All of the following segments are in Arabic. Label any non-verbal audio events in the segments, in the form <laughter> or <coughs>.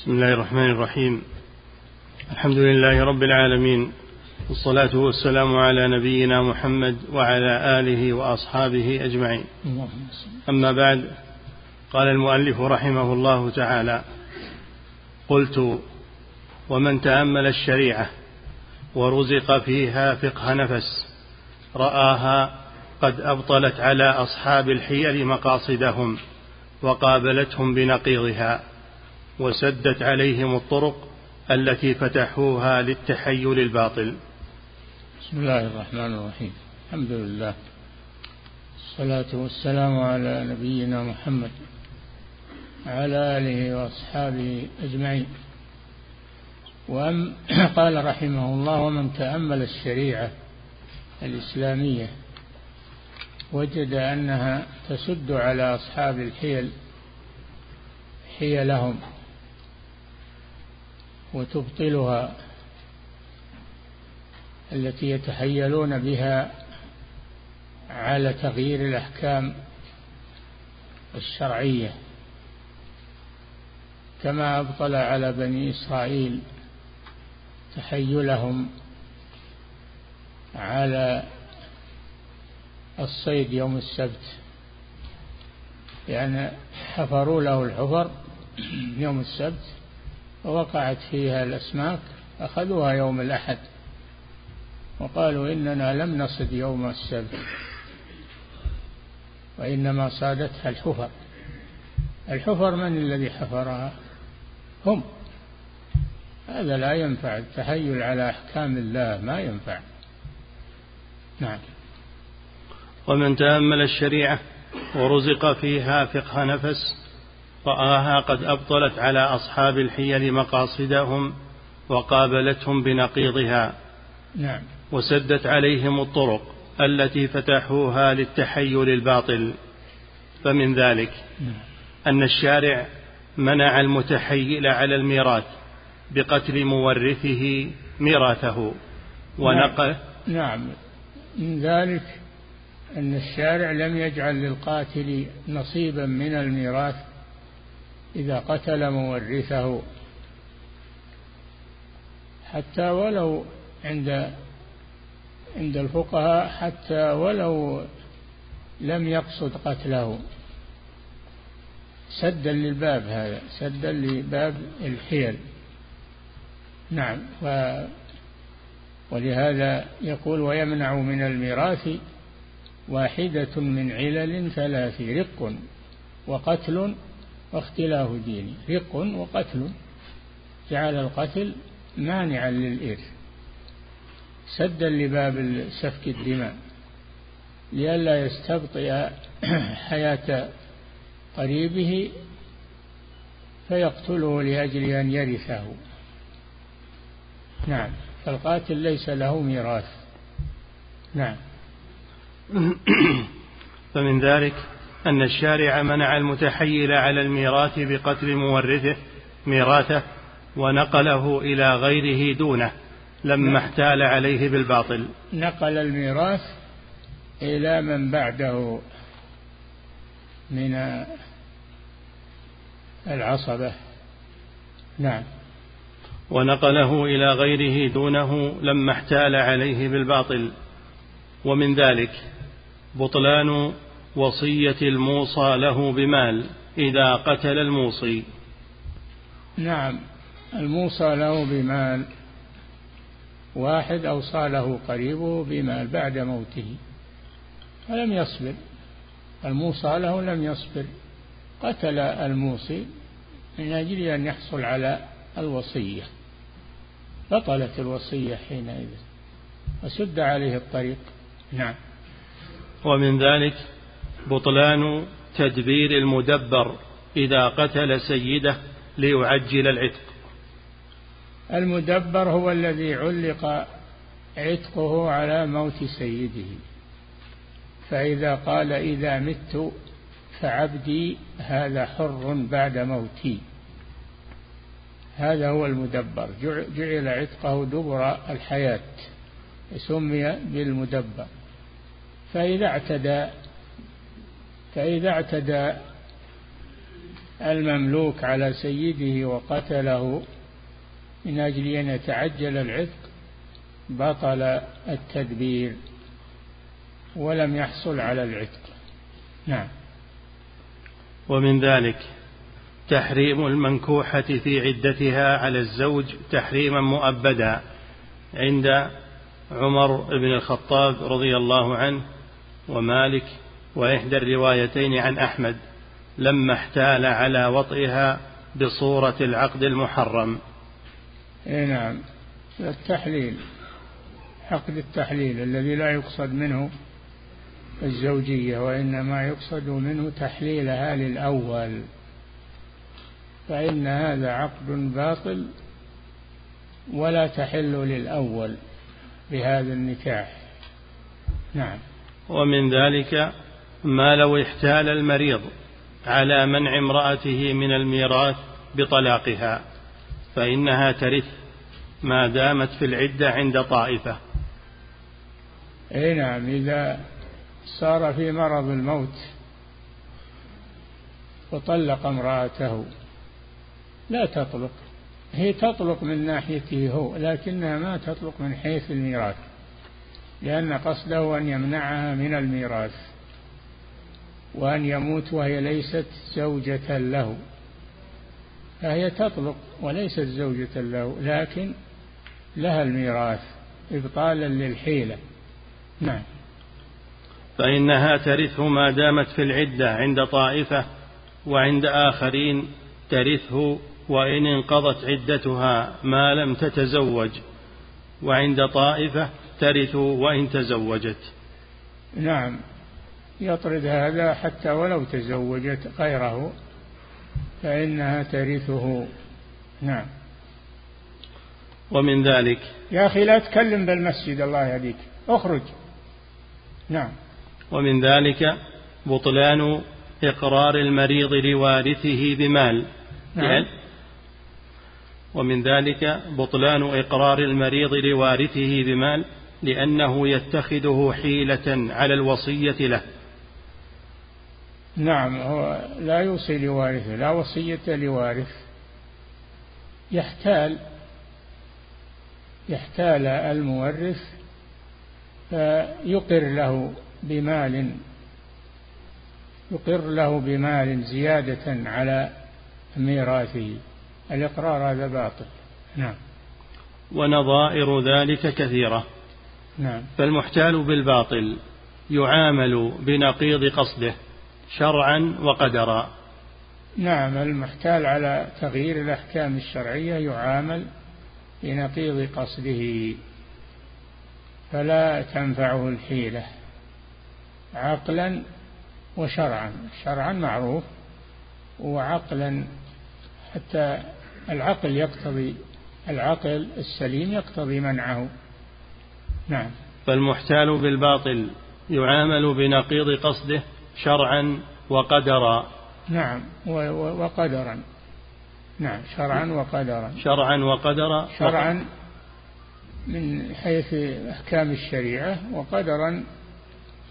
بسم الله الرحمن الرحيم. الحمد لله رب العالمين والصلاة والسلام على نبينا محمد وعلى آله وأصحابه أجمعين. أما بعد قال المؤلف رحمه الله تعالى قلت ومن تأمل الشريعة ورزق فيها فقه نفس رآها قد أبطلت على أصحاب الحيل مقاصدهم وقابلتهم بنقيضها. وسدت عليهم الطرق التي فتحوها للتحيل الباطل. بسم الله الرحمن الرحيم. الحمد لله. الصلاة والسلام على نبينا محمد وعلى آله وأصحابه أجمعين. وأم <clears throat> قال رحمه الله ومن تأمل الشريعة الإسلامية وجد أنها تسد على أصحاب الحيل حيلهم وتبطلها التي يتحيلون بها على تغيير الأحكام الشرعية. كما أبطل على بني إسرائيل تحيلهم على الصيد يوم السبت يعني حفروا له الحفر يوم السبت ووقعت فيها الأسماك أخذوها يوم الأحد. وقالوا إننا لم نصد يوم السبت وإنما صادتها الحفر. الحفر من الذي حفرها؟ هم. هذا لا ينفع التحيل على أحكام الله ما ينفع. نعم. ومن تأمل الشريعة ورزق فيها فقه نفس رآها قد أبطلت على أصحاب الحيل مقاصدهم وقابلتهم بنقيضها. نعم. وسدت عليهم الطرق التي فتحوها للتحيل الباطل. فمن ذلك نعم. أن الشارع منع المتحيل على الميراث بقتل مورثه ميراثه. ونقل نعم. من ذلك أن الشارع لم يجعل للقاتل نصيبا من الميراث إذا قتل مورثه. حتى ولو عند عند الفقهاء حتى ولو لم يقصد قتله. سدا للباب هذا سدا لباب الحيل نعم و ولهذا يقول ويمنع من الميراث واحدة من علل ثلاث رق وقتل واختلاف ديني رق وقتل. جعل القتل مانعا للإرث سدا لباب سفك الدماء لئلا يستبطئ <clears throat> حياة قريبه فيقتله لأجل أن يرثه. نعم فالقاتل ليس له ميراث. نعم. <clears throat> فمن ذلك أن الشارع منع المتحيل على الميراث بقتل مورثه ميراثه ونقله إلى غيره دونه لما احتال عليه بالباطل. نقل الميراث إلى من بعده من العصبة. نعم. ونقله إلى غيره دونه لما احتال عليه بالباطل. ومن ذلك بطلان وصية الموصى له بمال إذا قتل الموصي. نعم الموصى له بمال واحد أوصى له قريبه بمال بعد موته فلم يصبر. الموصى له لم يصبر. قتل الموصي من أجل أن يحصل على الوصية. بطلت الوصية حينئذ. وسد عليه الطريق. نعم. ومن ذلك بطلان تدبير المدبر إذا قتل سيده ليعجل العتق. المدبر هو الذي علق عتقه على موت سيده. فإذا قال إذا مت فعبدي هذا حر بعد موتي. هذا هو المدبر. جعل عتقه دبر الحياة. سمي بالمدبر. فإذا اعتدى فإذا اعتدى المملوك على سيده وقتله من أجل أن يتعجل العتق بطل التدبير ولم يحصل على العتق. نعم. ومن ذلك تحريم المنكوحة في عدتها على الزوج تحريما مؤبدا عند عمر بن الخطاب رضي الله عنه ومالك وإحدى الروايتين عن أحمد لما احتال على وطئها بصورة العقد المحرم. إي نعم. التحليل عقد التحليل الذي لا يقصد منه الزوجية وإنما يقصد منه تحليلها للأول. فإن هذا عقد باطل ولا تحل للأول بهذا النكاح. نعم. ومن ذلك ما لو احتال المريض على منع امرأته من الميراث بطلاقها فإنها ترث ما دامت في العدة عند طائفة. أي نعم إذا صار في مرض الموت وطلق امرأته لا تطلق. هي تطلق من ناحيته هو لكنها ما تطلق من حيث الميراث لأن قصده أن يمنعها من الميراث. وأن يموت وهي ليست زوجة له. فهي تطلق وليست زوجة له لكن لها الميراث إبطالا للحيلة. نعم. فإنها ترثه ما دامت في العدة عند طائفة وعند آخرين ترثه وإن انقضت عدتها ما لم تتزوج وعند طائفة ترث وإن تزوجت. نعم. يطرد هذا حتى ولو تزوجت غيره فإنها ترثه. نعم. ومن ذلك يا أخي لا تكلم بالمسجد الله يهديك. اخرج. نعم. ومن ذلك بطلان إقرار المريض لوارثه بمال. نعم. يعني ومن ذلك بطلان إقرار المريض لوارثه بمال لأنه يتخذه حيلة على الوصية له. نعم هو لا يوصي لوارثه لا وصية لوارث. يحتال يحتال المورث فيقر له بمال يقر له بمال زيادة على ميراثه. الإقرار هذا باطل. نعم. ونظائر ذلك كثيرة. نعم. فالمحتال بالباطل يعامل بنقيض قصده. شرعا وقدرا. نعم المحتال على تغيير الأحكام الشرعية يعامل بنقيض قصده فلا تنفعه الحيلة عقلا وشرعا. شرعا معروف وعقلا حتى العقل يقتضي العقل السليم يقتضي منعه. نعم. فالمحتال بالباطل يعامل بنقيض قصده شرعا وقدرا. نعم وقدرا. نعم شرعا وقدرا. شرعا وقدرا. شرعا من حيث أحكام الشريعة وقدرا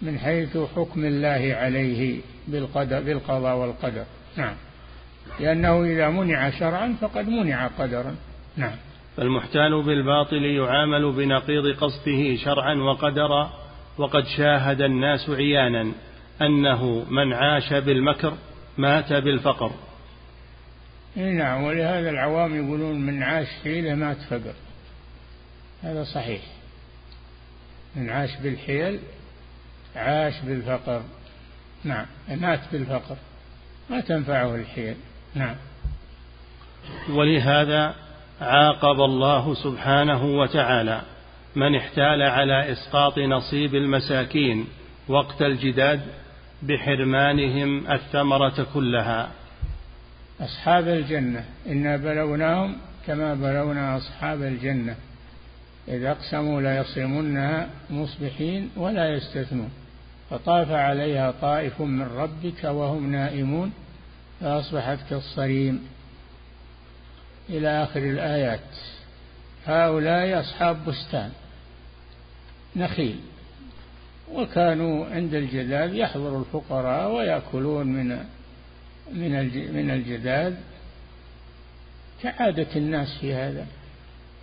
من حيث حكم الله عليه بالقدر بالقضاء والقدر. نعم. لأنه إذا منع شرعا فقد منع قدرا. نعم. فالمحتال بالباطل يعامل بنقيض قصده شرعا وقدرا وقد شاهد الناس عيانا. أنه من عاش بالمكر مات بالفقر. نعم ولهذا العوام يقولون من عاش حيلة مات فقر. هذا صحيح. من عاش بالحيل عاش بالفقر. نعم مات بالفقر. ما تنفعه الحيل. نعم. ولهذا عاقب الله سبحانه وتعالى من احتال على إسقاط نصيب المساكين وقت الجداد بحرمانهم الثمرة كلها. أصحاب الجنة إنا بلوناهم كما بلونا أصحاب الجنة. اذا أقسموا ليصرمنها مصبحين ولا يستثنون. فطاف عليها طائف من ربك وهم نائمون فأصبحت كالصريم. إلى آخر الآيات. هؤلاء أصحاب بستان. نخيل. وكانوا عند الجداد يحضر الفقراء ويأكلون من من من الجداد. كعادة الناس في هذا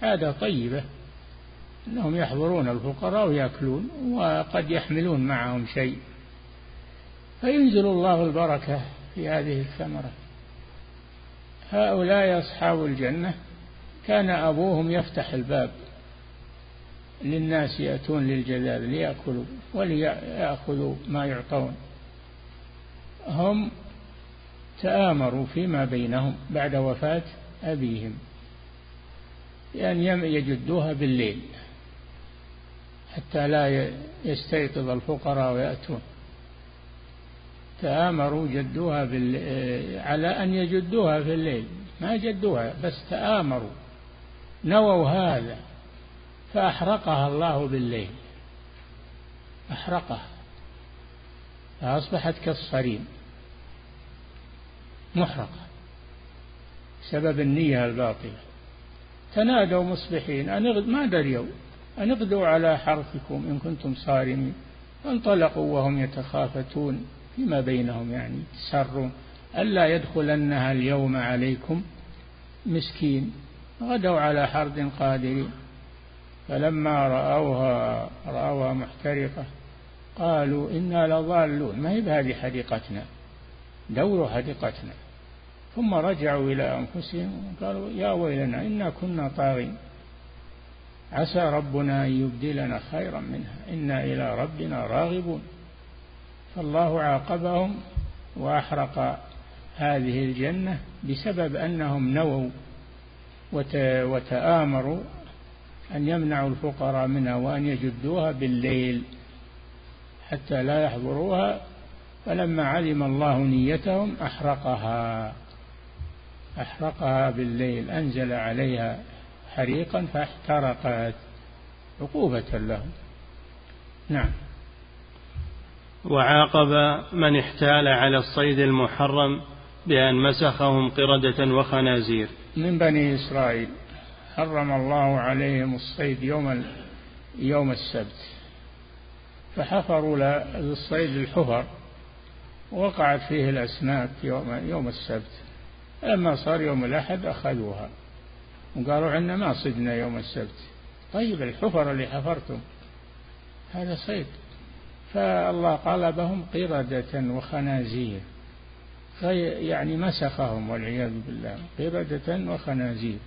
عادة طيبة أنهم يحضرون الفقراء ويأكلون وقد يحملون معهم شيء. فينزل الله البركة في هذه الثمرة. هؤلاء أصحاب الجنة كان أبوهم يفتح الباب. للناس يأتون للجلال ليأكلوا. وليأخذوا ما يعطون. هم تآمروا فيما بينهم بعد وفاة أبيهم بأن يعني يجدوها بالليل حتى لا يستيقظ الفقراء ويأتون. تآمروا جدوها بال... على أن يجدوها في الليل. ما جدوها بس تآمروا. نووا هذا فأحرقها الله بالليل. أحرقها. فأصبحت كالصريم. محرقة. سبب النية الباطلة. تنادوا مصبحين. أن ما دريوا. أن اغدوا على حرثكم إن كنتم صارمين. فانطلقوا وهم يتخافتون فيما بينهم يعني تسرون. ألا يدخلنها اليوم عليكم مسكين. غدوا على حرد قادرين. فلما رأوها رأوها محترقة. قالوا إنا لضالون. ما هي بهذه حديقتنا؟ دوروا حديقتنا. ثم رجعوا إلى أنفسهم وقالوا يا ويلنا إنا كنا طاغين. عسى ربنا أن يبدلنا خيرا منها. إنا إلى ربنا راغبون. فالله عاقبهم وأحرق هذه الجنة بسبب أنهم نووا وتآمروا أن يمنعوا الفقراء منها وأن يجدوها بالليل. حتى لا يحضروها فلما علم الله نيتهم أحرقها. أحرقها بالليل أنزل عليها حريقا فاحترقت عقوبة لهم. نعم. وعاقب من احتال على الصيد المحرم بأن مسخهم قردة وخنازير. من بني إسرائيل حرم الله عليهم الصيد يوم يوم السبت. فحفروا للصيد الحفر وقعت فيه الأسماك يوم, يوم السبت. لما صار يوم الأحد أخذوها. وقالوا عنا ما صدنا يوم السبت. طيب الحفر اللي حفرتم هذا صيد. فالله قلبهم قردة وخنازير. يعني مسخهم والعياذ بالله. قردة وخنازير.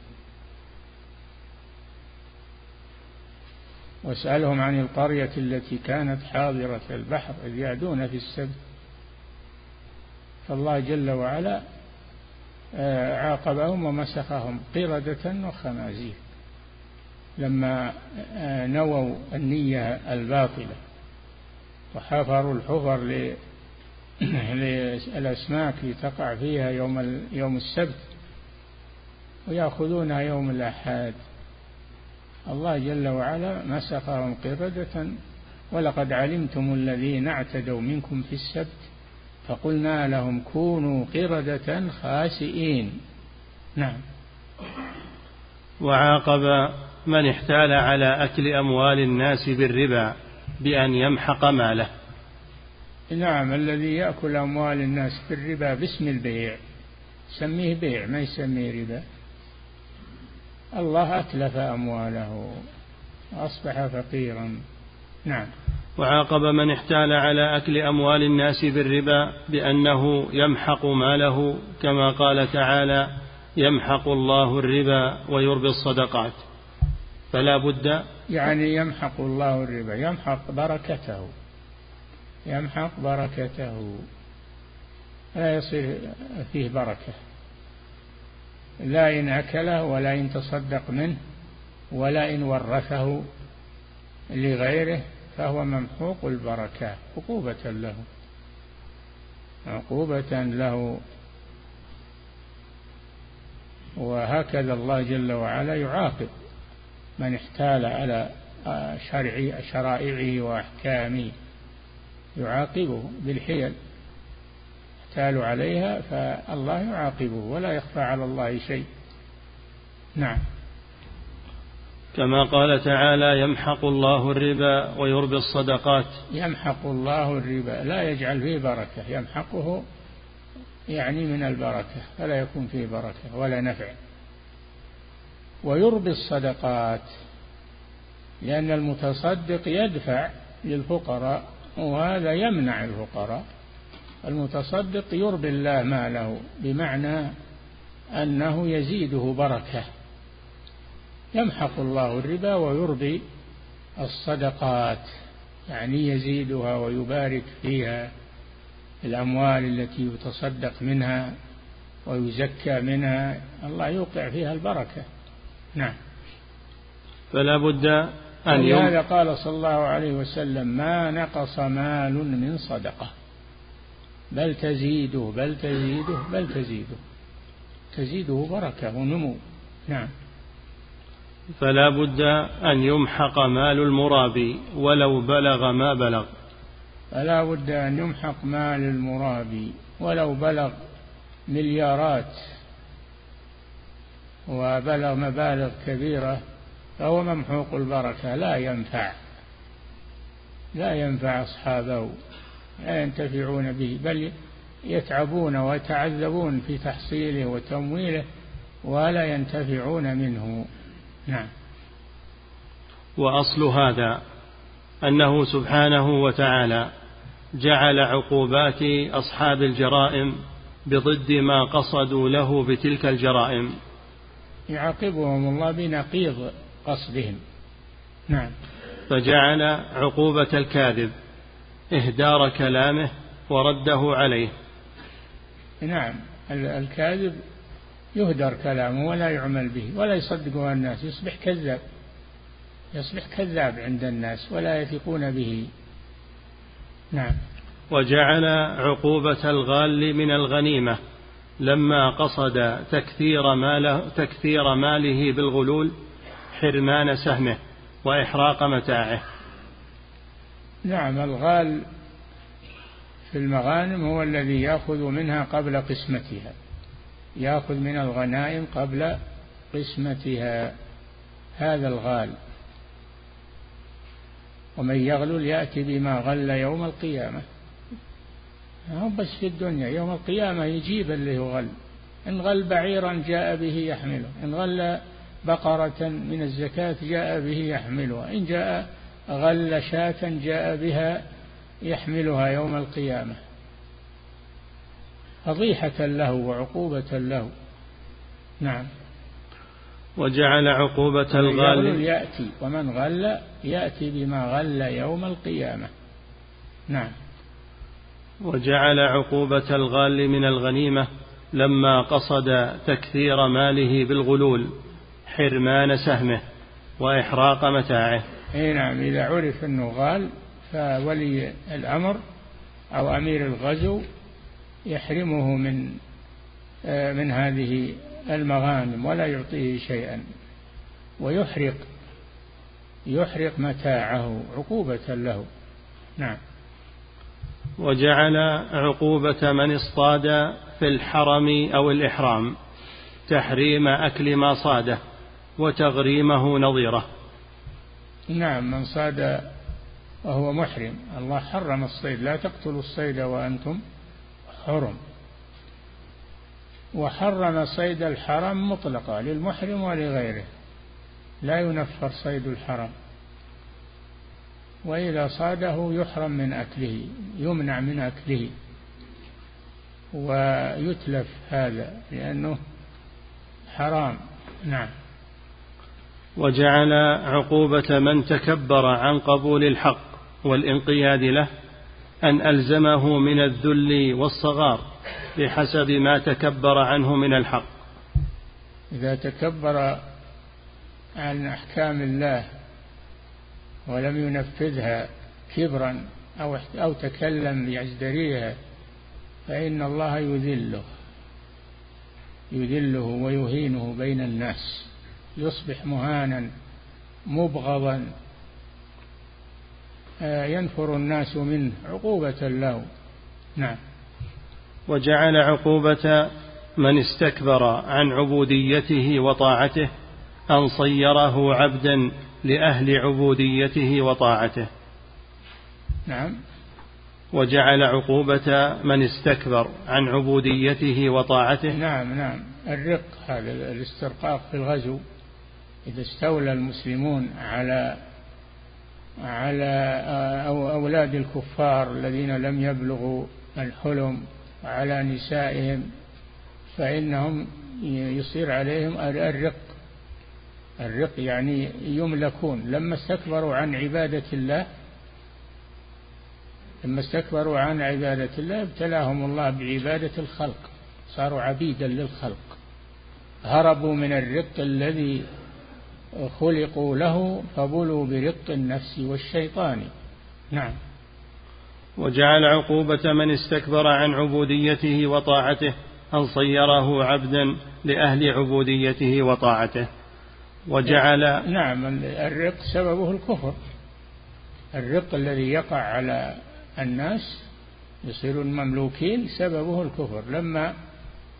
واسألهم عن القرية التي كانت حاضرة البحر إذ يعدون في السبت. فالله جل وعلا آه، عاقبهم ومسخهم قردة وخنازير. لما آه، نووا النية الباطلة وحفروا الحفر <clears throat> للأسماك لتقع فيها يوم يوم السبت ويأخذونها يوم الأحد. الله جل وعلا مسخهم قردة ولقد علمتم الذين اعتدوا منكم في السبت فقلنا لهم كونوا قردة خاسئين. نعم. وعاقب من احتال على أكل أموال الناس بالربا بأن يمحق ماله. نعم الذي يأكل أموال الناس بالربا باسم البيع. سميه بيع ما يسميه ربا؟ الله أتلف أمواله أصبح فقيرا. نعم. وعاقب من احتال على أكل أموال الناس بالربا بأنه يمحق ماله كما قال تعالى يمحق الله الربا ويربي الصدقات. فلا بد يعني يمحق الله الربا يمحق بركته يمحق بركته. لا يصير فيه بركة. لا إن أكله ولا إن تصدق منه ولا إن ورثه لغيره فهو ممحوق البركة عقوبة له. عقوبة له. وهكذا الله جل وعلا يعاقب من احتال على شرع شرائعه وأحكامه. يعاقبه بالحيل. احتالوا عليها فالله يعاقبه ولا يخفى على الله شيء. نعم. كما قال تعالى يمحق الله الربا ويربي الصدقات. يمحق الله الربا لا يجعل فيه بركة. يمحقه يعني من البركة فلا يكون فيه بركة ولا نفع. ويربي الصدقات لأن المتصدق يدفع للفقراء وهذا يمنع الفقراء. المتصدق يربي الله ماله بمعنى أنه يزيده بركة. يمحق الله الربا ويربي الصدقات يعني يزيدها ويبارك فيها الأموال التي يتصدق منها ويزكى منها. الله يوقع فيها البركة. نعم. فلا بد أن يوم هذا قال صلى الله عليه وسلم ما نقص مال من صدقة. بل تزيده بل تزيده بل تزيده. تزيده بركة ونمو. نعم. فلا بد أن يمحق مال المرابي ولو بلغ ما بلغ. فلا بد أن يمحق مال المرابي ولو بلغ مليارات. وبلغ مبالغ كبيرة فهو ممحوق البركة لا ينفع. لا ينفع أصحابه. لا ينتفعون به بل يتعبون ويتعذبون في تحصيله وتمويله ولا ينتفعون منه. نعم. وأصل هذا أنه سبحانه وتعالى جعل عقوبات أصحاب الجرائم بضد ما قصدوا له بتلك الجرائم. يعاقبهم الله بنقيض قصدهم. نعم. فجعل عقوبة الكاذب. إهدار كلامه ورده عليه. نعم الكاذب يهدر كلامه ولا يعمل به ولا يصدقه الناس يصبح كذاب. يصبح كذاب عند الناس ولا يثقون به. نعم. وجعل عقوبة الغال من الغنيمة لما قصد تكثير ماله تكثير ماله بالغلول حرمان سهمه وإحراق متاعه. نعم الغال في المغانم هو الذي يأخذ منها قبل قسمتها يأخذ من الغنائم قبل قسمتها هذا الغال. ومن يغلل يأتي بما غل يوم القيامة. هو بس في الدنيا يوم القيامة يجيب اللي هو غل. إن غل بعيرا جاء به يحمله إن غل بقرة من الزكاة جاء به يحملها إن جاء غل شاة جاء بها يحملها يوم القيامة. فضيحة له وعقوبة له. نعم. وجعل عقوبة الغال يأتي ومن غل يأتي بما غل يوم القيامة. نعم. وجعل عقوبة الغال من الغنيمة لما قصد تكثير ماله بالغلول حرمان سهمه وإحراق متاعه. اي نعم إذا عرف أنه غال فولي الأمر أو أمير الغزو يحرمه من آه، من هذه المغانم ولا يعطيه شيئا. ويحرق يحرق متاعه عقوبة له. نعم. وجعل عقوبة من اصطاد في الحرم أو الإحرام تحريم أكل ما صاده وتغريمه نظيره. نعم من صاد وهو محرم. الله حرم الصيد. لا تقتلوا الصيد وأنتم حرم. وحرم صيد الحرم مطلقا للمحرم ولغيره. لا ينفر صيد الحرم. وإذا صاده يحرم من أكله يمنع من أكله. ويتلف هذا لأنه حرام. نعم. وجعل عقوبة من تكبر عن قبول الحق والانقياد له أن ألزمه من الذل والصغار بحسب ما تكبر عنه من الحق. إذا تكبر عن أحكام الله ولم ينفذها كبرا أو أو تكلم يزدريها فإن الله يذله يذله ويهينه بين الناس. يصبح مهانا مبغضا آه، ينفر الناس منه عقوبة له. نعم. وجعل عقوبة من استكبر عن عبوديته وطاعته أن صيره عبدا لأهل عبوديته وطاعته. نعم. وجعل عقوبة من استكبر عن عبوديته وطاعته. نعم نعم. الرق هذا الاسترقاق في الغزو. إذا استولى المسلمون على على أولاد الكفار الذين لم يبلغوا الحلم على نسائهم فإنهم يصير عليهم الرق. الرق يعني يملكون. لما استكبروا عن عبادة الله لما استكبروا عن عبادة الله ابتلاهم الله بعبادة الخلق. صاروا عبيدا للخلق. هربوا من الرق الذي خلقوا له فبلوا برق النفس والشيطان. نعم. وجعل عقوبة من استكبر عن عبوديته وطاعته أن صيره عبدا لأهل عبوديته وطاعته. وجعل نعم الرق سببه الكفر. الرق الذي يقع على الناس يصيرون مملوكين سببه الكفر. لما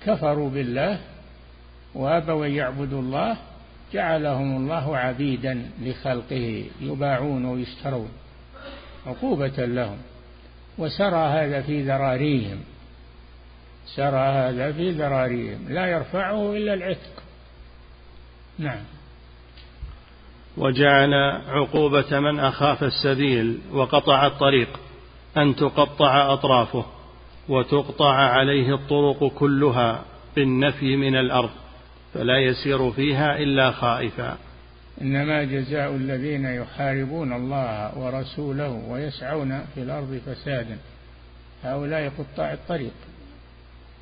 كفروا بالله وأبوا أن يعبدوا الله جعلهم الله عبيدا لخلقه يباعون ويشترون عقوبة لهم. وسرى هذا في ذراريهم. سرى هذا في ذراريهم. لا يرفعه إلا العتق. نعم. وجعل عقوبة من أخاف السبيل وقطع الطريق أن تقطع أطرافه وتقطع عليه الطرق كلها بالنفي من الأرض. فلا يسير فيها إلا خائفا. إنما جزاء الذين يحاربون الله ورسوله ويسعون في الأرض فسادا. هؤلاء قطاع الطريق.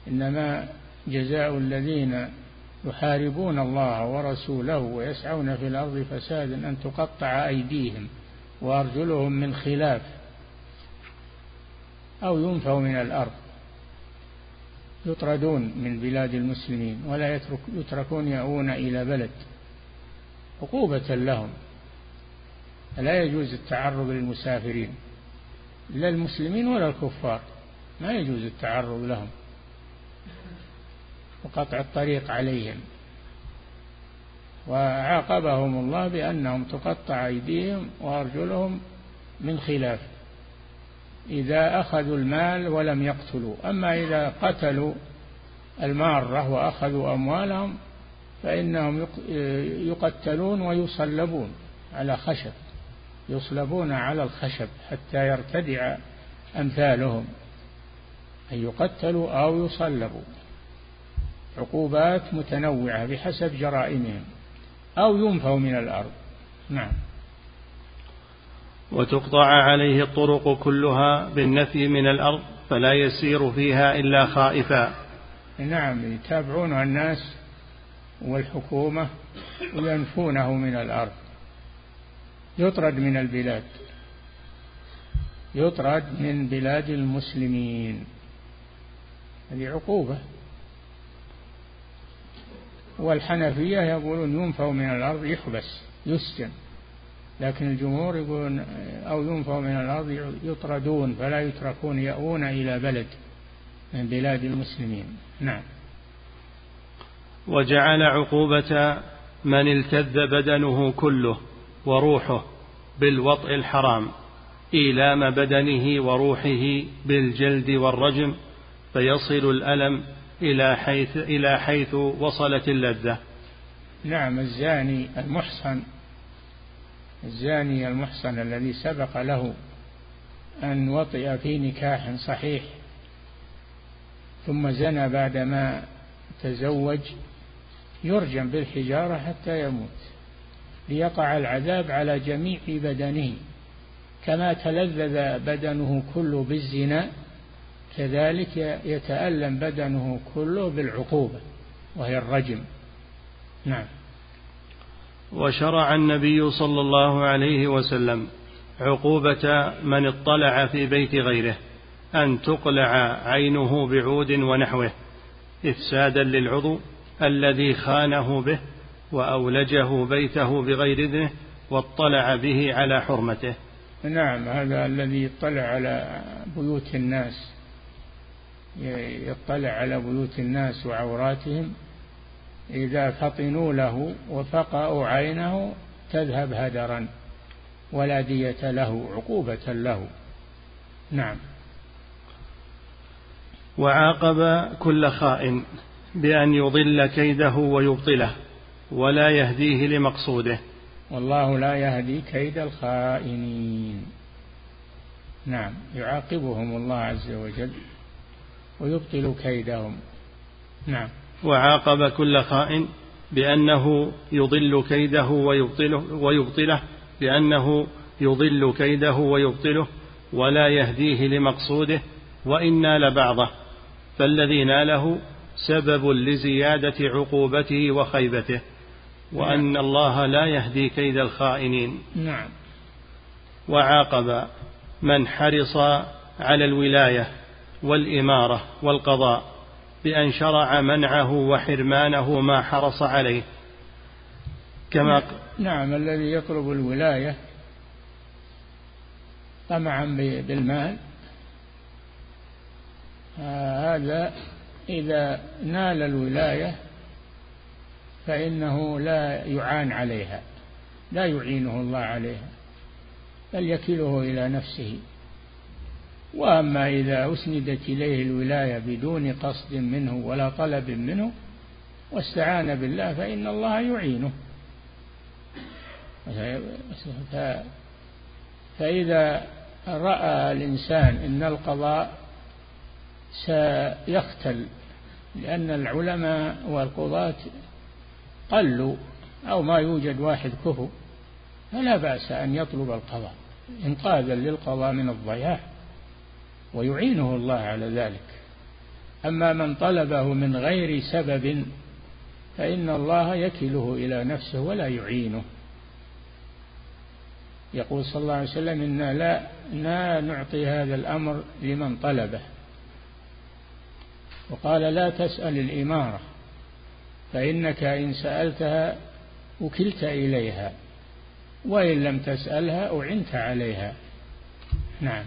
إنما جزاء الذين يحاربون الله ورسوله ويسعون في الأرض فسادا أن تقطع أيديهم وأرجلهم من خلاف أو ينفوا من الأرض. يطردون من بلاد المسلمين ولا يترك يتركون يأوون إلى بلد. عقوبة لهم. لا يجوز التعرض للمسافرين. لا المسلمين ولا الكفار. ما يجوز التعرض لهم. وقطع الطريق عليهم. وعاقبهم الله بأنهم تقطع أيديهم وأرجلهم من خلاف. إذا أخذوا المال ولم يقتلوا. أما إذا قتلوا المارة وأخذوا أموالهم فإنهم يقتلون ويصلبون على خشب يصلبون على الخشب حتى يرتدع أمثالهم أن يقتلوا أو يصلبوا. عقوبات متنوعة بحسب جرائمهم أو ينفوا من الأرض. نعم. وتقطع عليه الطرق كلها بالنفي من الأرض فلا يسير فيها إلا خائفا. نعم يتابعونها الناس والحكومة وينفونه من الأرض. يطرد من البلاد. يطرد من بلاد المسلمين. هذه عقوبة. والحنفية يقولون ينفوا من الأرض يحبس يسجن. لكن الجمهور يقولون أو ينفوا من الأرض يطردون فلا يتركون يأوون إلى بلد من بلاد المسلمين نعم وجعل عقوبة من التذ بدنه كله وروحه بالوطء الحرام إيلام بدنه وروحه بالجلد والرجم فيصل الألم إلى حيث إلى حيث وصلت اللذة. نعم الزاني المحصن الزاني المحصن الذي سبق له أن وطئ في نكاح صحيح ثم زنى بعدما تزوج يرجم بالحجارة حتى يموت ليقع العذاب على جميع بدنه. كما تلذذ بدنه كله بالزنا كذلك يتألم بدنه كله بالعقوبة وهي الرجم. نعم. وشرع النبي صلى الله عليه وسلم عقوبة من اطلع في بيت غيره أن تقلع عينه بعود ونحوه إفسادا للعضو الذي خانه به وأولجه بيته بغير إذنه واطلع به على حرمته. نعم هذا الذي يطلع على بيوت الناس يطلع على بيوت الناس وعوراتهم إذا فطنوا له وفقأوا عينه تذهب هدرا ولا دية له عقوبة له. نعم. وعاقب كل خائن بأن يضل كيده ويبطله ولا يهديه لمقصوده. والله لا يهدي كيد الخائنين. نعم. يعاقبهم الله عز وجل ويبطل كيدهم. نعم. وعاقب كل خائن بأنه يضل كيده ويبطله ويبطله بأنه يضل كيده ويبطله ولا يهديه لمقصوده وإن نال بعضه فالذي ناله سبب لزيادة عقوبته وخيبته وأن الله لا يهدي كيد الخائنين. نعم. وعاقب من حرص على الولاية والإمارة والقضاء. بأن شرع منعه وحرمانه ما حرص عليه. كما نعم. الذي يطلب الولاية طمعا بالمال. هذا إذا نال الولاية فإنه لا يعان عليها لا يعينه الله عليها بل يكله إلى نفسه. وأما إذا أسندت إليه الولاية بدون قصد منه ولا طلب منه واستعان بالله فإن الله يعينه. فإذا رأى الإنسان أن القضاء سيختل لأن العلماء والقضاة قلوا أو ما يوجد واحد كفو فلا بأس أن يطلب القضاء إنقاذا للقضاء من الضياع. ويعينه الله على ذلك. أما من طلبه من غير سبب فإن الله يكله إلى نفسه ولا يعينه. يقول صلى الله عليه وسلم إنا لا, لا نعطي هذا الأمر لمن طلبه. وقال لا تسأل الإمارة فإنك إن سألتها وكلت إليها وإن لم تسألها أعنت عليها. نعم.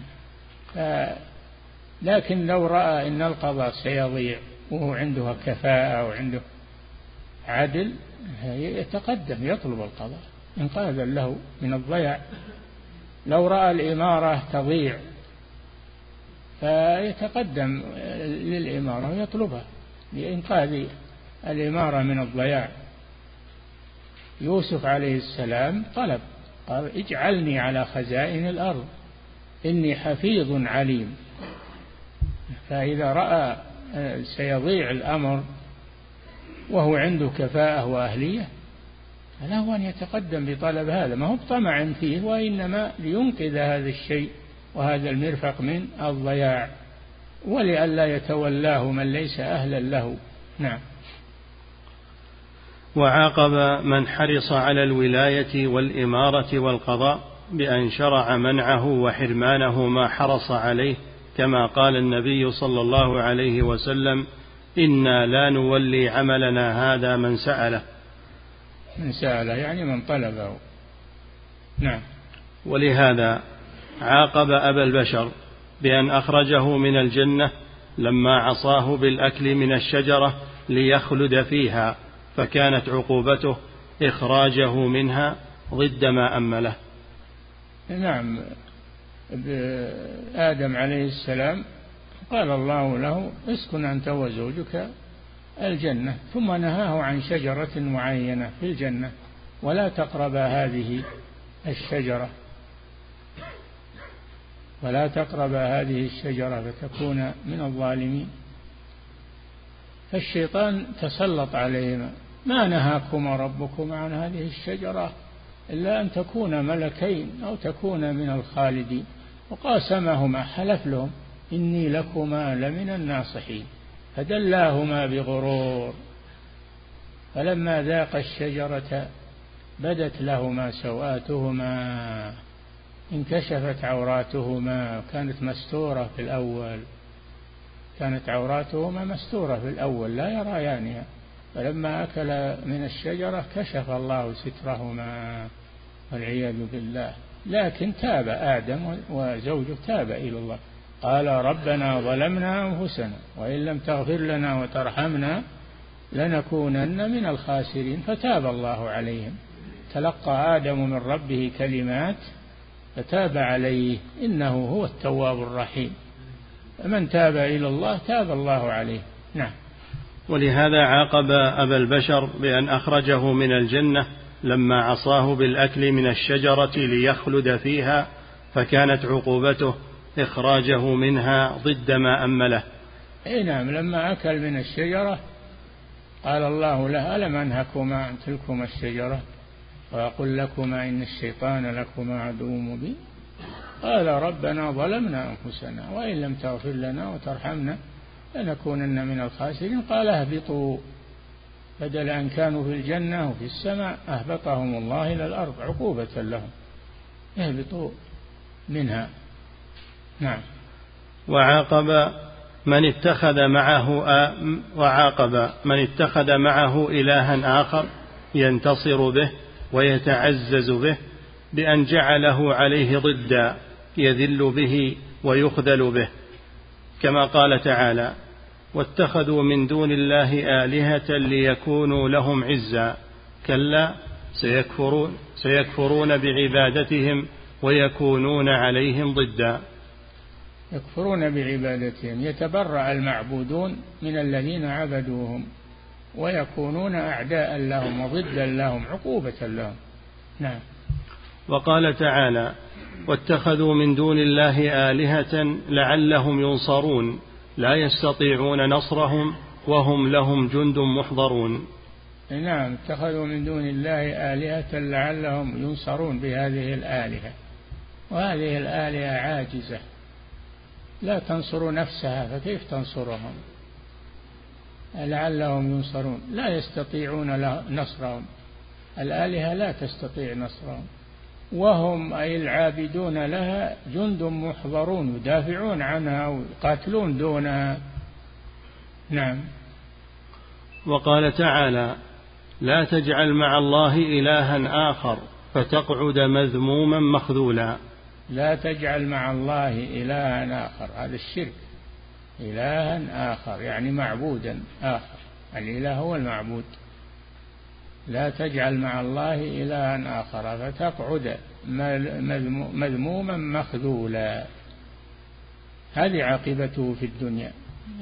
لكن لو رأى أن القضاء سيضيع وهو عنده كفاءة وعنده عدل يتقدم يطلب القضاء. إنقاذا له من الضياع لو رأى الإمارة تضيع فيتقدم للإمارة ويطلبها. لإنقاذ الإمارة من الضياع يوسف عليه السلام طلب قال اجعلني على خزائن الأرض إني حفيظ عليم. فإذا رأى سيضيع الأمر وهو عنده كفاءة وأهلية فله أن يتقدم بطلب هذا. ما هو بطمع فيه وإنما لينقذ هذا الشيء وهذا المرفق من الضياع ولئلا يتولاه من ليس أهلا له. نعم. وعاقب من حرص على الولاية والإمارة والقضاء بأن شرع منعه وحرمانه ما حرص عليه كما قال النبي صلى الله عليه وسلم إنا لا نولي عملنا هذا من سأله. من سأله يعني من طلبه. نعم. ولهذا عاقب أبا البشر بأن أخرجه من الجنة لما عصاه بالأكل من الشجرة ليخلد فيها فكانت عقوبته إخراجه منها ضد ما أمله. نعم. آدم عليه السلام قال الله له اسكن أنت وزوجك الجنة. ثم نهاه عن شجرة معينة في الجنة ولا تقربا هذه الشجرة. ولا تقربا هذه الشجرة فتكون من الظالمين. فالشيطان تسلط عليهما ما نهاكما ربكما عن هذه الشجرة إلا أن تكونا ملكين أو تكونا من الخالدين. وقاسمهما حلف لهم إني لكما لمن الناصحين. فدلاهما بغرور. فلما ذاق الشجرة بدت لهما سوآتهما. انكشفت عوراتهما كانت مستورة في الأول. كانت عوراتهما مستورة في الأول لا يريانها فلما أكل من الشجرة كشف الله سترهما والعياذ بالله. لكن تاب آدم وزوجه تاب إلى الله. قال ربنا ظلمنا أنفسنا وإن لم تغفر لنا وترحمنا لنكونن من الخاسرين. فتاب الله عليهم. تلقى آدم من ربه كلمات فتاب عليه. إنه هو التواب الرحيم. من تاب إلى الله تاب الله عليه. نعم. ولهذا عاقب أبا البشر بأن أخرجه من الجنة لما عصاه بالأكل من الشجرة ليخلد فيها فكانت عقوبته إخراجه منها ضد ما أمله. أي نعم لما أكل من الشجرة قال الله له ألم أنهكما عن تلكما الشجرة؟ وأقول لكما إن الشيطان لكما عدو مبين. قال ربنا ظلمنا أنفسنا وإن لم تغفر لنا وترحمنا لنكونن من الخاسرين. قال اهبطوا. بدل أن كانوا في الجنة وفي السماء أهبطهم الله إلى الأرض عقوبة لهم. اهبطوا منها. نعم. وعاقب من اتخذ معه وعاقب من اتخذ معه إلها آخر ينتصر به ويتعزز به بأن جعله عليه ضدا يذل به ويخذل به كما قال تعالى واتخذوا من دون الله آلهة ليكونوا لهم عزا. كلا سيكفرون سيكفرون بعبادتهم ويكونون عليهم ضدا. يكفرون بعبادتهم. يتبرأ المعبودون من الذين عبدوهم ويكونون أعداء لهم وضدا لهم عقوبة لهم. نعم. وقال تعالى واتخذوا من دون الله آلهة لعلهم ينصرون. لا يستطيعون نصرهم وهم لهم جند محضرون. نعم اتخذوا من دون الله آلهة لعلهم ينصرون بهذه الآلهة. وهذه الآلهة عاجزة. لا تنصر نفسها فكيف تنصرهم؟ لعلهم ينصرون. لا يستطيعون نصرهم. الآلهة لا تستطيع نصرهم. وهم أي العابدون لها جند محضرون يدافعون عنها ويقاتلون دونها. نعم. وقال تعالى لا تجعل مع الله إلها آخر فتقعد مذموما مخذولا. لا تجعل مع الله إلها آخر هذا الشرك. إلها آخر يعني معبودا آخر. الإله هو المعبود. لا تجعل مع الله إلها آخر فتقعد مذموما مخذولا. هذه عاقبته في الدنيا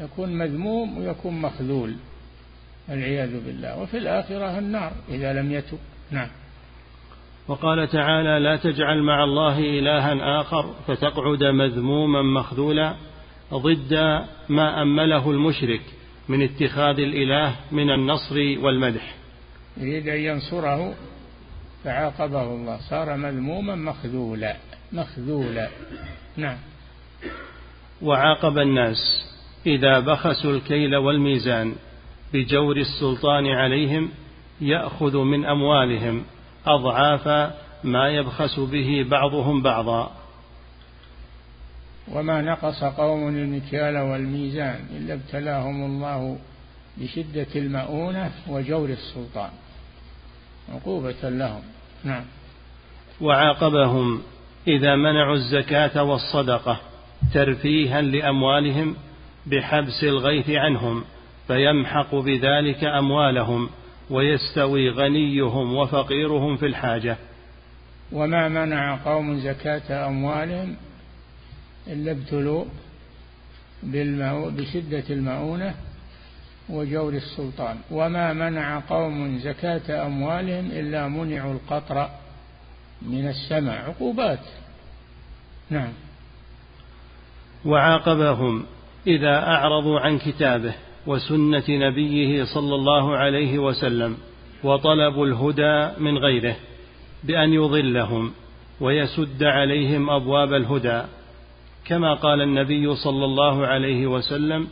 يكون مذموم ويكون مخذول والعياذ بالله. وفي الآخرة النار إذا لم يتب. نعم. وقال تعالى لا تجعل مع الله إلها آخر فتقعد مذموما مخذولا. ضد ما أمله المشرك من اتخاذ الإله من النصر والمدح. يريد أن ينصره فعاقبه الله صار مذموما مخذولا مخذولا. نعم. وعاقب الناس إذا بخسوا الكيل والميزان بجور السلطان عليهم يأخذ من أموالهم أضعاف ما يبخس به بعضهم بعضا. وما نقص قوم المكيال والميزان إلا ابتلاهم الله بشدة المؤونة وجور السلطان. عقوبة لهم. نعم. وعاقبهم إذا منعوا الزكاة والصدقة ترفيها لأموالهم بحبس الغيث عنهم فيمحق بذلك أموالهم ويستوي غنيهم وفقيرهم في الحاجة. وما منع قوم زكاة أموالهم إلا ابتلوا بشدة المؤونة وجور السلطان. وما منع قوم زكاة أموالهم إلا منعوا القطر من السماء. عقوبات. نعم. وعاقبهم إذا أعرضوا عن كتابه وسنة نبيه صلى الله عليه وسلم وطلبوا الهدى من غيره بأن يضلهم ويسد عليهم أبواب الهدى. كما قال النبي صلى الله عليه وسلم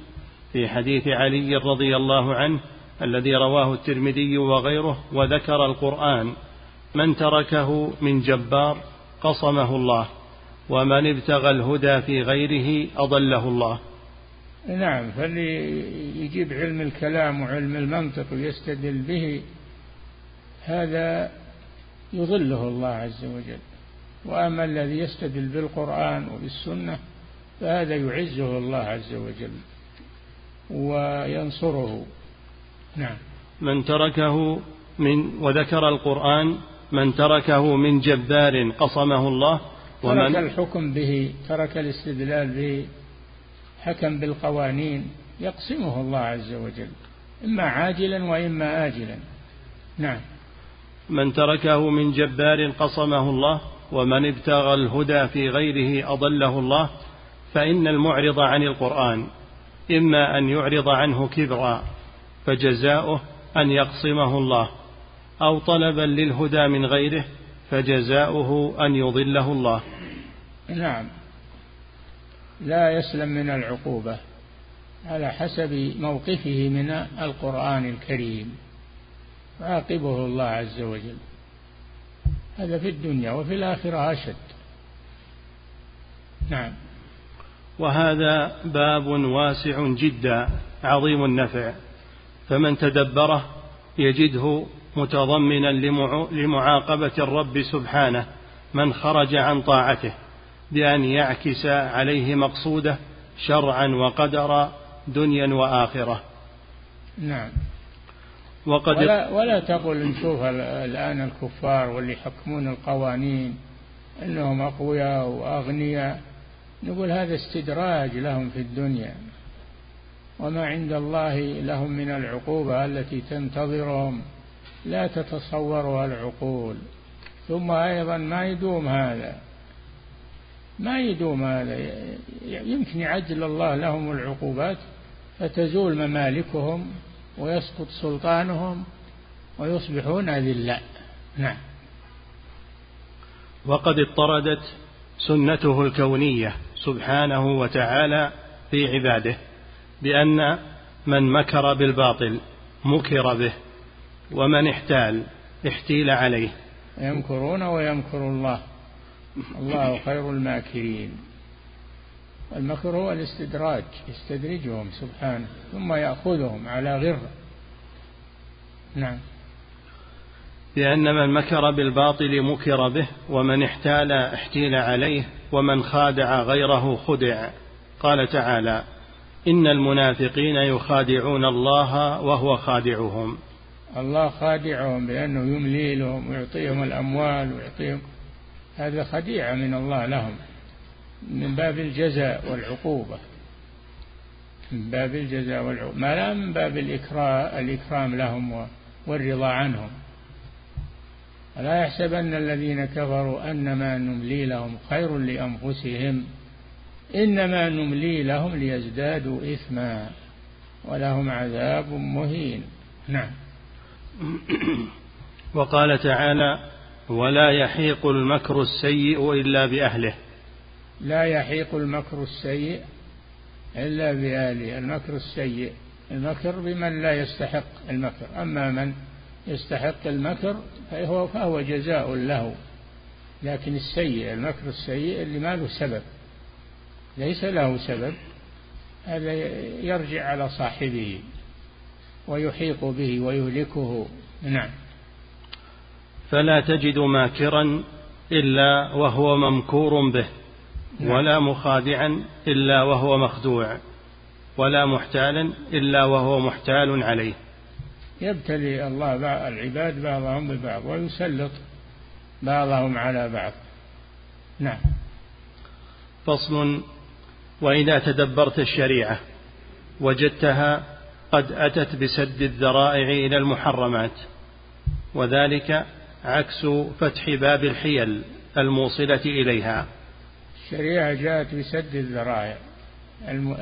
في حديث علي رضي الله عنه الذي رواه الترمذي وغيره وذكر القرآن من تركه من جبار قصمه الله ومن ابتغى الهدى في غيره أضله الله. نعم فاللي يجيب علم الكلام وعلم المنطق ويستدل به هذا يضله الله عز وجل. وأما الذي يستدل بالقرآن وبالسنة فهذا يعزه الله عز وجل. وينصره. نعم. من تركه من وذكر القرآن من تركه من جبار قصمه الله ومن ترك الحكم به ترك الاستدلال به حكم بالقوانين يقسمه الله عز وجل إما عاجلا وإما آجلا. نعم. من تركه من جبار قصمه الله ومن ابتغى الهدى في غيره أضله الله فإن المعرض عن القرآن. إما أن يعرض عنه كبرا فجزاؤه أن يقصمه الله. أو طلبا للهدى من غيره فجزاؤه أن يضله الله. نعم. لا يسلم من العقوبة. على حسب موقفه من القرآن الكريم. يعاقبه الله عز وجل. هذا في الدنيا وفي الآخرة أشد. نعم. وهذا باب واسع جدا عظيم النفع. فمن تدبره يجده متضمنا لمعاقبة الرب سبحانه من خرج عن طاعته بأن يعكس عليه مقصوده شرعا وقدرا دنيا وآخرة. نعم. وقد ولا, ولا تقل نشوف الآن الكفار واللي يحكمون القوانين أنهم أقوياء وأغنياء. نقول هذا استدراج لهم في الدنيا. وما عند الله لهم من العقوبة التي تنتظرهم لا تتصورها العقول. ثم أيضا ما يدوم هذا. ما يدوم هذا. يمكن يعجل الله لهم العقوبات فتزول ممالكهم ويسقط سلطانهم ويصبحون أذلاء. نعم. وقد اضطردت سنته الكونية. سبحانه وتعالى في عباده بأن من مكر بالباطل مكر به ومن احتال احتيل عليه. يمكرون ويمكر الله. الله خير الماكرين. المكر هو الاستدراج يستدرجهم سبحانه ثم يأخذهم على غر نعم. لأن من مكر بالباطل مكر به ومن احتال احتيل عليه ومن خادع غيره خدع. قال تعالى إن المنافقين يخادعون الله وهو خادعهم. الله خادعهم بأنه يملي لهم ويعطيهم الأموال ويعطيهم. هذا خديعة من الله لهم من باب الجزاء والعقوبة. من باب الجزاء والعقوبة. ما لا من باب الإكرام, الإكرام لهم والرضا عنهم. لا يحسبن الذين كفروا أنما نملي لهم خير لأنفسهم إنما نملي لهم ليزدادوا إثما ولهم عذاب مهين. نعم. <coughs> وقال تعالى ولا يحيق المكر السيء إلا بأهله. لا يحيق المكر السيء إلا بأهله. المكر السيء المكر بمن لا يستحق المكر. أما من يستحق المكر فهو, فهو جزاء له. لكن السيء المكر السيء اللي ما له سبب. ليس له سبب. هذا يرجع على صاحبه ويحيط به ويهلكه. نعم. فلا تجد ماكرا إلا وهو ممكور به نعم. ولا مخادعا إلا وهو مخدوع ولا محتالا إلا وهو محتال عليه. يبتلي الله العباد بعضهم ببعض ويسلط بعضهم على بعض. نعم. فصل. وإذا تدبرت الشريعة وجدتها قد أتت بسد الذرائع إلى المحرمات وذلك عكس فتح باب الحيل الموصلة إليها. الشريعة جاءت بسد الذرائع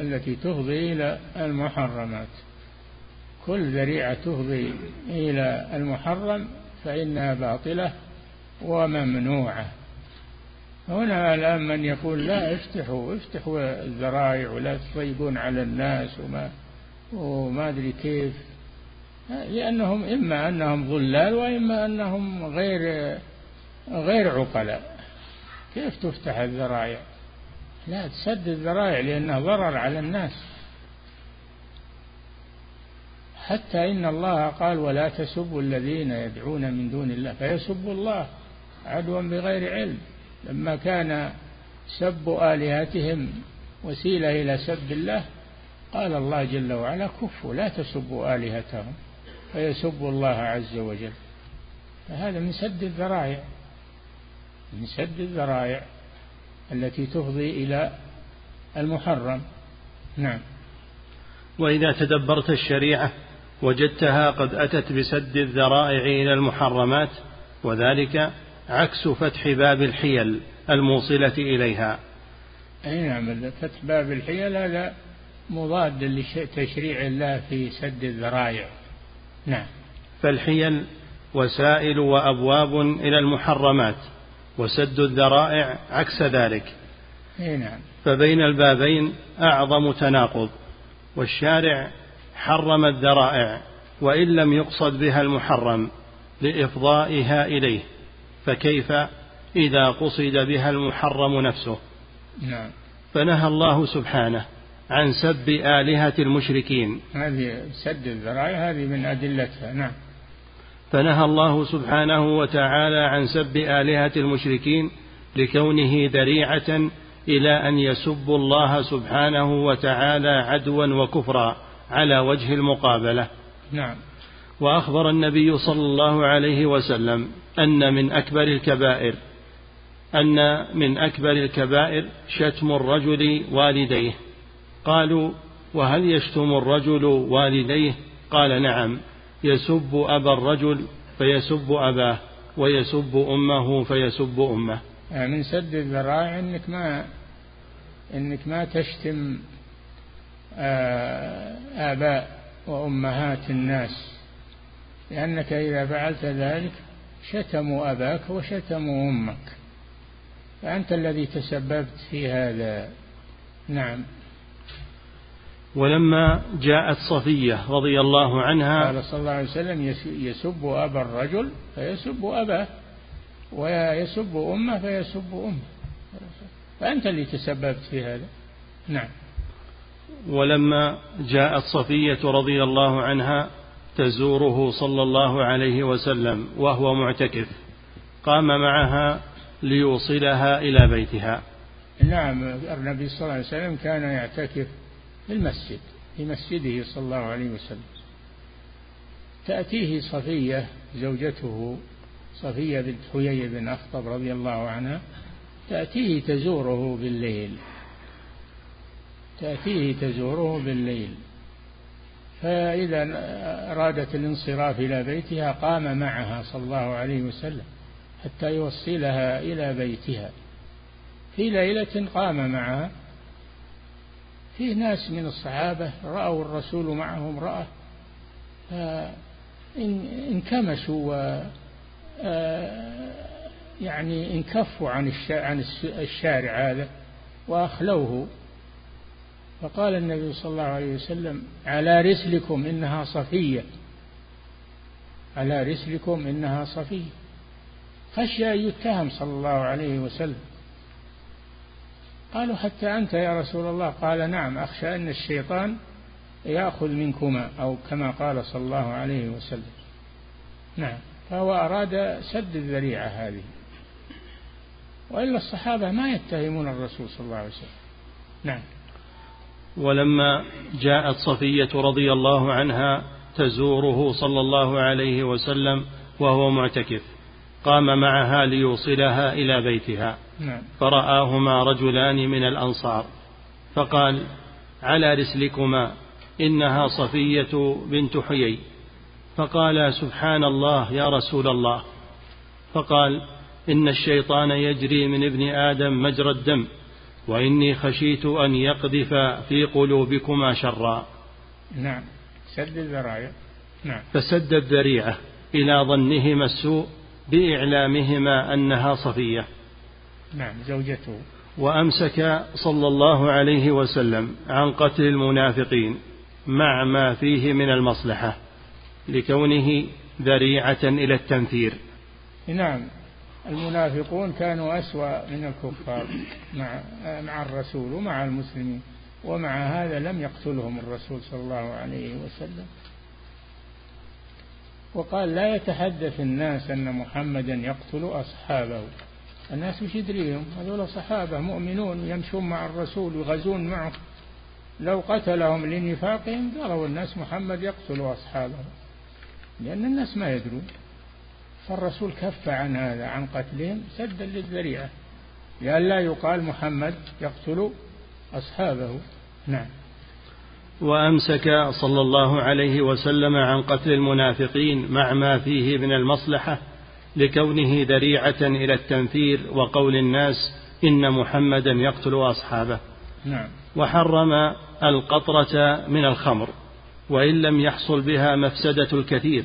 التي تفضي إلى المحرمات. كل ذريعة تفضي إلى المحرم فإنها باطلة وممنوعة. هنا الآن من يقول لا افتحوا افتحوا الذرائع ولا تضيقون على الناس وما وما أدري كيف. لأنهم إما أنهم ضلال وإما أنهم غير غير عقلاء. كيف تفتح الذرائع؟ لا تسد الذرائع لأنها ضرر على الناس. حتى إن الله قال ولا تسبوا الذين يدعون من دون الله فيسبوا الله عدوا بغير علم. لما كان سب آلهتهم وسيلة إلى سب الله قال الله جل وعلا كفوا لا تسبوا آلهتهم فيسبوا الله عز وجل. فهذا من سد الذرائع من سد الذرائع التي تفضي إلى المحرم. نعم. وإذا تدبرت الشريعة وجدتها قد أتت بسد الذرائع إلى المحرمات وذلك عكس فتح باب الحيل الموصلة إليها. أي نعم فتح باب الحيل هذا مضاد لتشريع الله في سد الذرائع. نعم. فالحيل وسائل وأبواب إلى المحرمات وسد الذرائع عكس ذلك. أي نعم. فبين البابين أعظم تناقض والشارع حرم الذرائع وإن لم يقصد بها المحرم لإفضائها إليه فكيف إذا قصد بها المحرم نفسه؟ نعم. فنهى الله سبحانه عن سب آلهة المشركين. هذه سد الذرائع هذه من أدلتها نعم. فنهى الله سبحانه وتعالى عن سب آلهة المشركين لكونه ذريعة إلى أن يسبوا الله سبحانه وتعالى عدوا وكفرا. على وجه المقابلة. نعم. وأخبر النبي صلى الله عليه وسلم أن من أكبر الكبائر أن من أكبر الكبائر شتم الرجل والديه. قالوا وهل يشتم الرجل والديه؟ قال نعم يسب أبا الرجل فيسب أباه ويسب أمه فيسب أمه. من سد الذرائع إنك ما إنك ما تشتم آباء وأمهات الناس. لأنك إذا فعلت ذلك شتموا أباك وشتموا أمك. فأنت الذي تسببت في هذا. نعم. ولما جاءت صفية رضي الله عنها قال صلى الله عليه وسلم يسب أبا الرجل فيسب أباه ويسب أمه فيسب أمه. فأنت اللي تسببت في هذا. نعم. ولما جاءت صفية رضي الله عنها تزوره صلى الله عليه وسلم وهو معتكف قام معها ليوصلها إلى بيتها. نعم النبي صلى الله عليه وسلم كان يعتكف في المسجد في مسجده صلى الله عليه وسلم. تأتيه صفية زوجته صفية بنت حيي بن أخطب رضي الله عنها تأتيه تزوره بالليل. تأتيه تزوره بالليل. فإذا أرادت الانصراف إلى بيتها قام معها صلى الله عليه وسلم حتى يوصلها إلى بيتها. في ليلة قام معها. في ناس من الصحابة رأوا الرسول معهم رأى. انكمشوا و يعني انكفوا عن الشارع هذا وأخلوه. فقال النبي صلى الله عليه وسلم على رسلكم إنها صفية. على رسلكم إنها صفية. خشي أن يتهم صلى الله عليه وسلم. قالوا حتى أنت يا رسول الله. قال نعم أخشى أن الشيطان يأخذ منكما أو كما قال صلى الله عليه وسلم. نعم فهو أراد سد الذريعة هذه. وإلا الصحابة ما يتهمون الرسول صلى الله عليه وسلم. نعم. ولما جاءت صفية رضي الله عنها تزوره صلى الله عليه وسلم وهو معتكف قام معها ليوصلها إلى بيتها. نعم. فرآهما رجلان من الأنصار فقال على رسلكما إنها صفية بنت حيي. فقال سبحان الله يا رسول الله. فقال إن الشيطان يجري من ابن آدم مجرى الدم وإني خشيت أن يقذف في قلوبكما شرا. نعم. سد الذرائع. نعم. فسد الذريعة إلى ظنهما السوء بإعلامهما أنها صفية. نعم. زوجته. وأمسك صلى الله عليه وسلم عن قتل المنافقين مع ما فيه من المصلحة لكونه ذريعة إلى التنفير. نعم. المنافقون كانوا أسوأ من الكفار مع مع الرسول ومع المسلمين ومع هذا لم يقتلهم الرسول صلى الله عليه وسلم. وقال لا يتحدث الناس أن محمدا يقتل أصحابه. الناس وش يدريهم هذول صحابة مؤمنون يمشون مع الرسول ويغزون معه. لو قتلهم لنفاقهم قالوا الناس محمد يقتل أصحابه لأن الناس ما يدرون. فالرسول كف عن هذا عن قتلهم سدا للذريعة. لئلا يقال محمد يقتل أصحابه. نعم. وأمسك صلى الله عليه وسلم عن قتل المنافقين مع ما فيه من المصلحة لكونه ذريعة إلى التنفير وقول الناس إن محمدا يقتل أصحابه. نعم. وحرم القطرة من الخمر وإن لم يحصل بها مفسدة الكثير.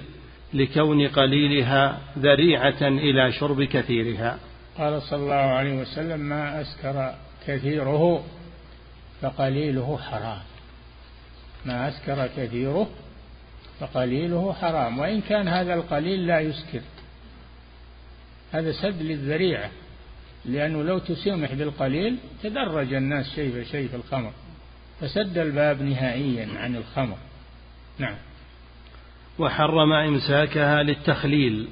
لكون قليلها ذريعة إلى شرب كثيرها. قال صلى الله عليه وسلم ما أسكر كثيره فقليله حرام. ما أسكر كثيره فقليله حرام. وإن كان هذا القليل لا يسكر. هذا سد للذريعة لأنه لو تسمح بالقليل تدرج الناس شيء فشيء في الخمر فسد الباب نهائيا عن الخمر. نعم. وحرم إمساكها للتخليل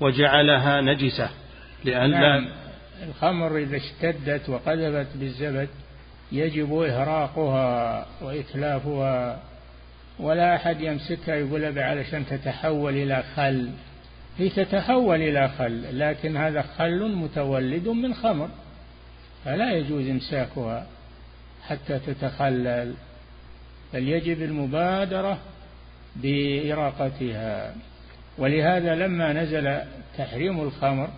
وجعلها نجسة لأن نعم. الخمر إذا اشتدت وقذفت بالزبد يجب إهراقها وإتلافها ولا أحد يمسكها يقول علشان تتحول إلى خل. هي تتحول إلى خل لكن هذا خل متولد من خمر فلا يجوز إمساكها حتى تتخلل. بل يجب المبادرة بإراقتها. ولهذا لما نزل تحريم الخمر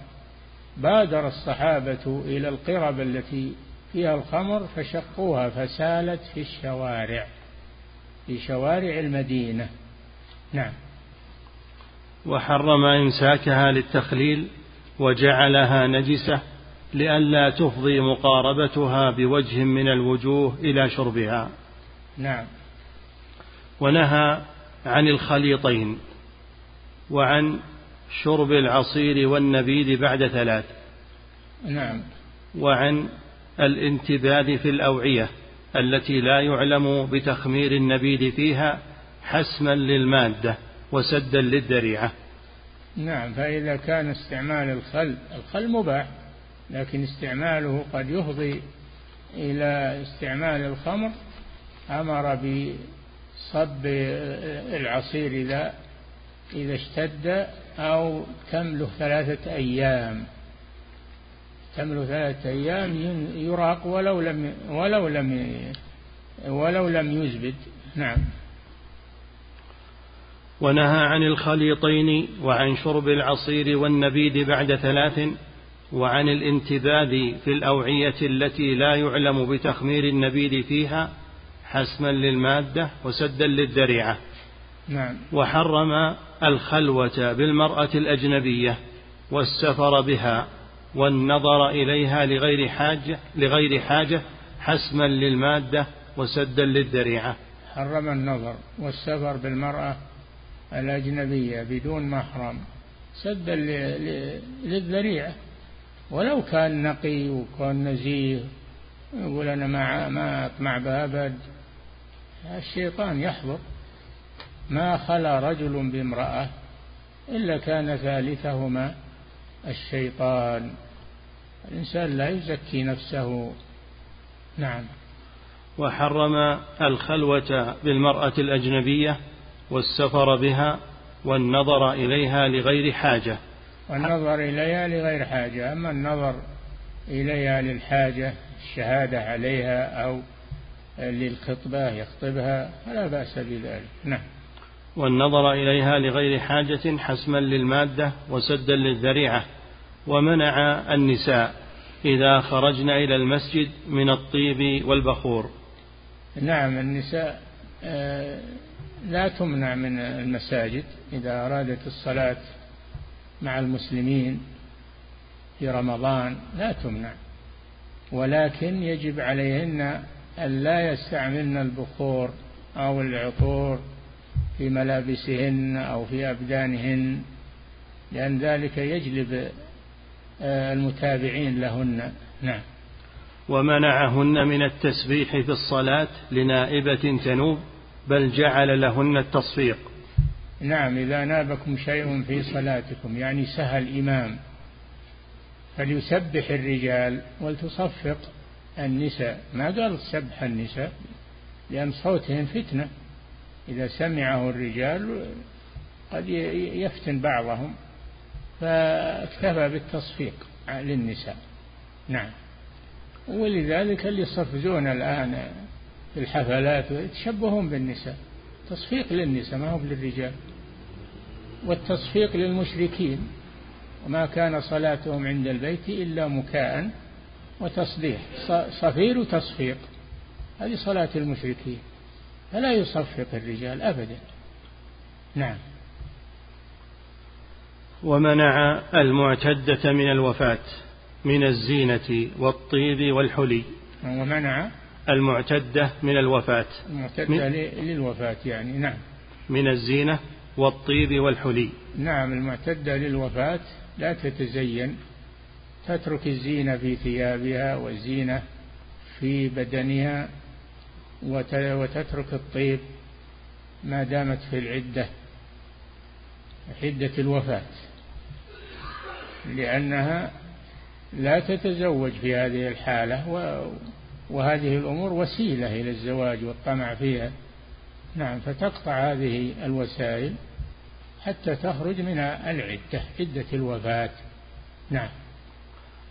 بادر الصحابة إلى القرب التي فيها الخمر فشقوها فسالت في الشوارع في شوارع المدينة. نعم. وحرم إمساكها للتخليل وجعلها نجسة لئلا تفضي مقاربتها بوجه من الوجوه إلى شربها. نعم. ونهى عن الخليطين وعن شرب العصير والنبيذ بعد ثلاث نعم. وعن الانتباذ في الأوعية التي لا يعلم بتخمير النبيذ فيها حسما للمادة وسدا للذريعة. نعم فإذا كان استعمال الخل الخل مباح لكن استعماله قد يفضي إلى استعمال الخمر أمر بصب العصير إذا إذا اشتد أو تمله ثلاثة أيام. تمر ثلاثة أيام يراق ولو لم ولو لم ولو لم يزبد. نعم. ونهى عن الخليطين وعن شرب العصير والنبيذ بعد ثلاث وعن الانتباذ في الأوعية التي لا يعلم بتخمير النبيذ فيها حسما للمادة وسدا للذريعة. نعم. وحرم الخلوة بالمرأة الأجنبية والسفر بها والنظر إليها لغير حاجة لغير حاجة حسما للمادة وسدا للذريعة. حرم النظر والسفر بالمرأة الأجنبية بدون محرم سدا للذريعة. ولو كان نقي وكان نزيه يقول أنا ما ما أطمع بأبد. الشيطان يحضر. ما خلا رجل بامرأة إلا كان ثالثهما الشيطان. الإنسان لا يزكي نفسه. نعم. وحرم الخلوة بالمرأة الأجنبية والسفر بها والنظر إليها لغير حاجة. والنظر إليها لغير حاجة. أما النظر إليها للحاجة الشهادة عليها أو للخطبة يخطبها فلا بأس بذلك. نعم. والنظر إليها لغير حاجة حسما للمادة وسدا للذريعة ومنع النساء إذا خرجن إلى المسجد من الطيب والبخور. نعم النساء آه، لا تمنع من المساجد إذا أرادت الصلاة مع المسلمين في رمضان لا تمنع. ولكن يجب عليهن أن لا يستعملن البخور أو العطور في ملابسهن أو في أبدانهن لأن ذلك يجلب آه، المتابعين لهن. نعم. ومنعهن من التسبيح في الصلاة لنائبة تنوب بل جعل لهن التصفيق. نعم إذا نابكم شيء في صلاتكم يعني سهى الإمام فليسبح الرجال ولتصفق. النساء ما قال سبح النساء لأن صوتهم فتنة. إذا سمعه الرجال قد يفتن بعضهم فاكتفى بالتصفيق للنساء. نعم. ولذلك اللي يصفزون الآن في الحفلات يتشبهون بالنساء. تصفيق للنساء ما هو للرجال. والتصفيق للمشركين. وما كان صلاتهم عند البيت إلا مكاء. وتصديح صفير وتصفيق هذه صلاة المشركين. فلا يصفق الرجال أبدا. نعم. ومنع المعتدة من الوفاة من الزينة والطيب والحلي. ومنع المعتدة من الوفاة. المعتدة من للوفاة يعني نعم. من الزينة والطيب والحلي. نعم المعتدة للوفاة لا تتزين تترك الزينة في ثيابها والزينة في بدنها وتترك الطيب ما دامت في العدة عدة الوفاة لأنها لا تتزوج في هذه الحالة وهذه الأمور وسيلة إلى الزواج والطمع فيها. نعم فتقطع هذه الوسائل حتى تخرج من العدة عدة الوفاة. نعم.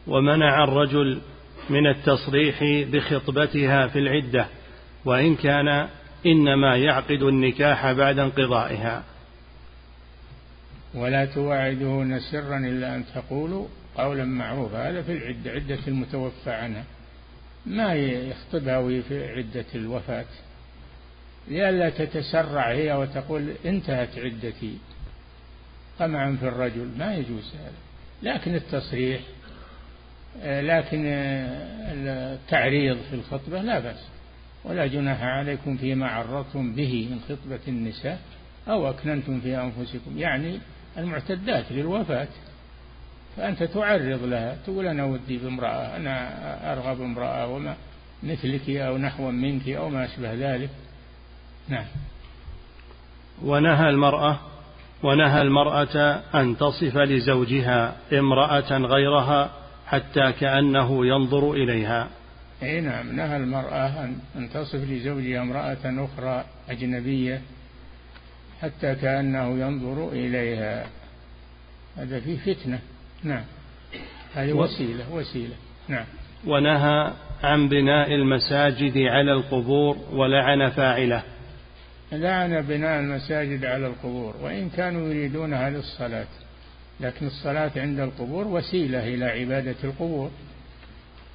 ومنع الرجل من التصريح بخطبتها في العدة وإن كان إنما يعقد النكاح بعد انقضائها. ولا تواعدهن سرا إلا أن تقولوا قولا معروفا. هذا في العدة عدة المتوفى عنها. ما يخطبها في عدة الوفاة. لئلا تتسرع هي وتقول انتهت عدتي. طمعا في الرجل ما يجوز هذا. لكن التصريح لكن آه، التعريض في الخطبة لا بأس. ولا جناح عليكم فيما عرضتم به من خطبة النساء أو أكننتم في أنفسكم. يعني المعتدات للوفاة. فأنت تعرض لها تقول أنا ودي بامرأة أنا أرغب امرأة وما مثلك أو نحو منك أو ما أشبه ذلك. نعم. ونهى المرأة ونهى المرأة أن تصف لزوجها امرأة غيرها حتى كأنه ينظر إليها. أي نعم نهى المرأة أن تصف لزوجها امرأة أخرى أجنبية حتى كأنه ينظر إليها. هذا فيه فتنة. نعم. هذه وسيلة وسيلة. نعم. ونهى عن بناء المساجد على القبور ولعن فاعله. لعن بناء المساجد على القبور وإن كانوا يريدونها للصلاة. لكن الصلاة عند القبور وسيلة إلى عبادة القبور.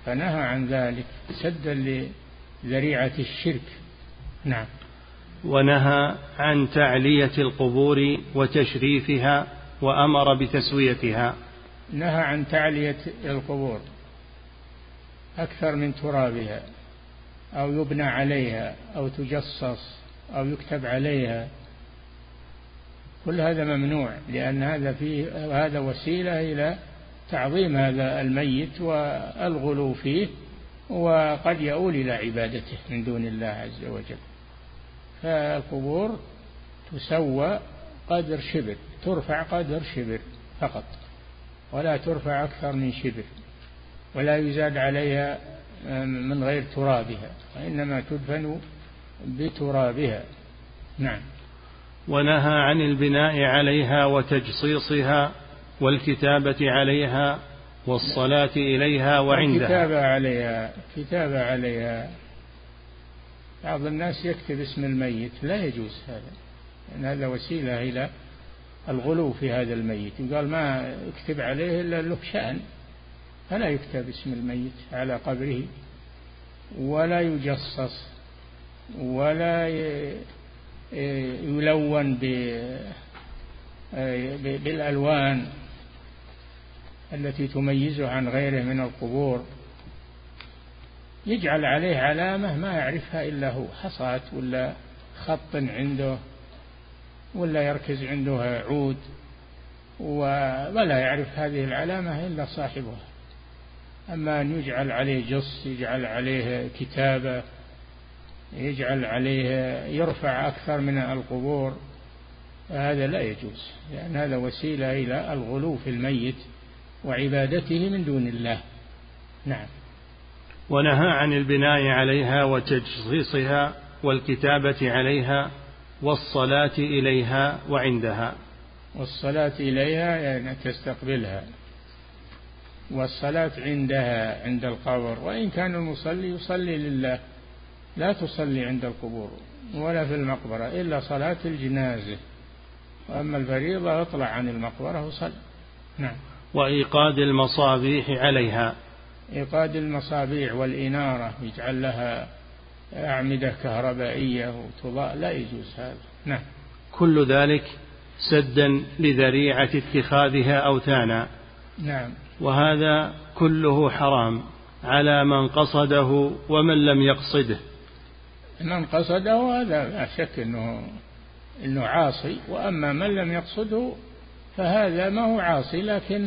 فنهى عن ذلك سدا لذريعة الشرك. نعم. ونهى عن تعلية القبور وتشريفها وأمر بتسويتها. نهى عن تعلية القبور. أكثر من ترابها أو يبنى عليها أو تجصص أو يكتب عليها كل هذا ممنوع لأن هذا فيه هذا وسيلة إلى تعظيم هذا الميت والغلو فيه وقد يؤول إلى عبادته من دون الله عز وجل. فالقبور تسوى قدر شبر ترفع قدر شبر فقط ولا ترفع أكثر من شبر ولا يزاد عليها من غير ترابها وإنما تدفن بترابها. نعم. ونهى عن البناء عليها وتجصيصها والكتابة عليها والصلاة إليها وعندها. الكتابة عليها كتابة عليها. بعض الناس يكتب اسم الميت لا يجوز هذا لأن هذا وسيلة إلى الغلو في هذا الميت. قال ما اكتب عليه إلا له شأن فلا يكتب اسم الميت على قبره ولا يجصص ولا يلون بالألوان التي تميزه عن غيره من القبور. يجعل عليه علامة ما يعرفها إلا هو حصاة ولا خط عنده ولا يركز عنده عود ولا يعرف هذه العلامة إلا صاحبها. أما أن يجعل عليه جص يجعل عليه كتابة يجعل عليه يرفع أكثر من القبور هذا لا يجوز لأن هذا وسيلة إلى الغلو في الميت وعبادته من دون الله. نعم. ونهى عن البناء عليها وتجصيصها والكتابة عليها والصلاة إليها وعندها. والصلاة إليها يعني تستقبلها. والصلاة عندها عند القبر وإن كان المصلي يصلي لله. لا تصلي عند القبور ولا في المقبرة إلا صلاة الجنازة. وأما الفريضة اطلع عن المقبرة وصل نعم. وإيقاد المصابيح عليها. إيقاد المصابيح والإنارة يجعل لها أعمدة كهربائية وتضاء لا يجوز هذا. نعم. كل ذلك سدا لذريعة اتخاذها أوثانا. نعم. وهذا كله حرام على من قصده ومن لم يقصده. من قصده هذا لا شك إنه إنه عاصي وأما من لم يقصده فهذا ما هو عاصي لكن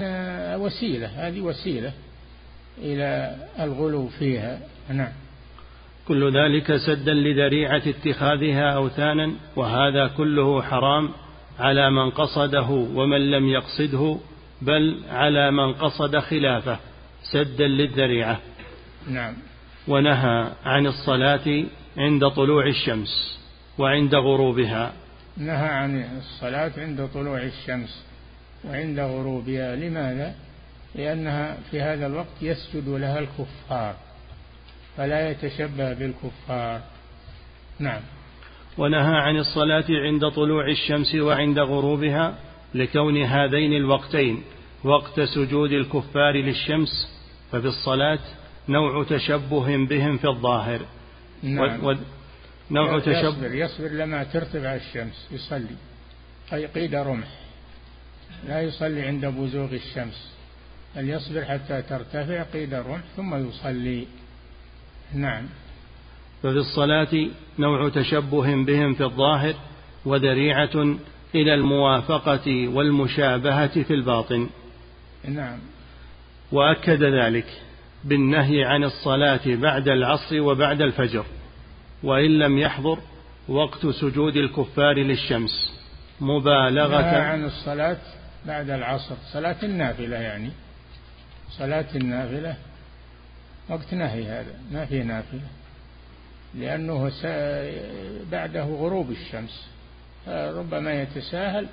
وسيلة هذه وسيلة إلى الغلو فيها. نعم. كل ذلك سدا لذريعة اتخاذها أوثانا وهذا كله حرام على من قصده ومن لم يقصده بل على من قصد خلافه سدا للذريعة. نعم. ونهى عن الصلاة عند طلوع الشمس وعند غروبها. نهى عن الصلاة عند طلوع الشمس وعند غروبها. لماذا؟ لأنها في هذا الوقت يسجد لها الكفار فلا يتشبه بالكفار. نعم. ونهى عن الصلاة عند طلوع الشمس وعند غروبها لكون هذين الوقتين وقت سجود الكفار للشمس ففي الصلاة نوع تشبه بهم في الظاهر. نعم. و... نوع تشبه يصبر. يصبر لما ترتفع الشمس يصلي. أي قيد رمح. لا يصلي عند بزوغ الشمس. بل يصبر حتى ترتفع قيد الرمح ثم يصلي. نعم. ففي الصلاة نوع تشبه بهم في الظاهر وذريعة إلى الموافقة والمشابهة في الباطن. نعم. وأكد ذلك. بالنهي عن الصلاة بعد العصر وبعد الفجر وإن لم يحضر وقت سجود الكفار للشمس. مبالغة. عن الصلاة بعد العصر. صلاة النافلة يعني. صلاة النافلة. وقت نهي هذا. ما في نافلة. لأنه بعده غروب الشمس. ربما يتساهل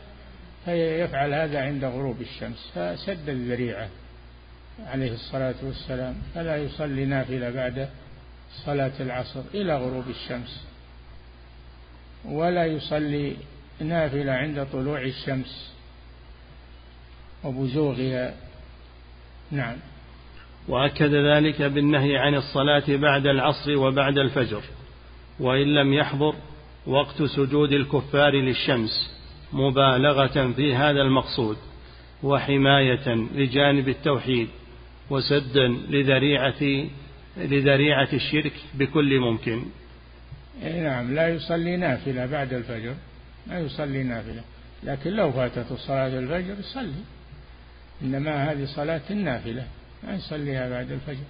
فيفعل هذا عند غروب الشمس. فسد الذريعة. عليه الصلاة والسلام. فلا يصلي نافلة بعد صلاة العصر إلى غروب الشمس. ولا يصلي نافلة عند طلوع الشمس وبزوغها. نعم. وأكد ذلك بالنهي عن الصلاة بعد العصر وبعد الفجر وإن لم يحضر وقت سجود الكفار للشمس مبالغة في هذا المقصود وحماية لجانب التوحيد. وسدا لذريعة لذريعة الشرك بكل ممكن. إيه نعم لا يصلي نافلة بعد الفجر لا يصلي نافلة لكن لو فاتته صلاة الفجر يصلي إنما هذه صلاة النافلة ما يصليها بعد الفجر.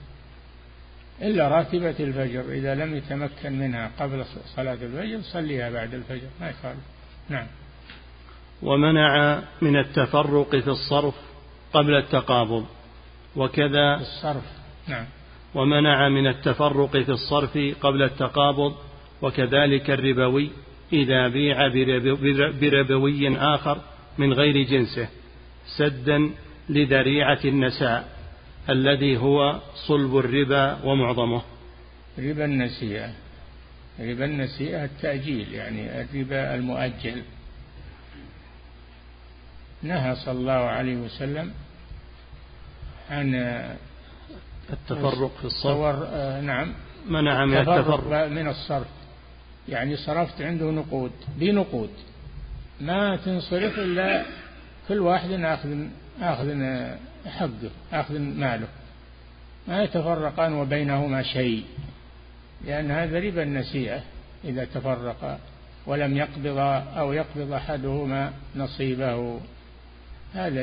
إلا راتبة الفجر إذا لم يتمكن منها قبل صلاة الفجر يصليها بعد الفجر ما يخالف. نعم. ومنع من التفرق في الصرف قبل التقابض. وكذا الصرف نعم. ومنع من التفرق في الصرف قبل التقابض وكذلك الربوي إذا بيع بربوي آخر من غير جنسه سدا لذريعة النساء الذي هو صلب الربا ومعظمه. ربا النسيئة. ربا النسيئة التأجيل يعني الربا المؤجل. نهى صلى الله عليه وسلم عن التفرق في الصرف. آه نعم. منع من التفرق من الصرف. يعني صرفت عنده نقود بنقود ما تنصرف إلا كل واحد آخذ آخذ حقه آخذ ماله. ما يتفرقان وبينهما شيء. لأن هذا ربا النسيئة إذا تفرقا ولم يقبض أو يقبض أحدهما نصيبه. هذا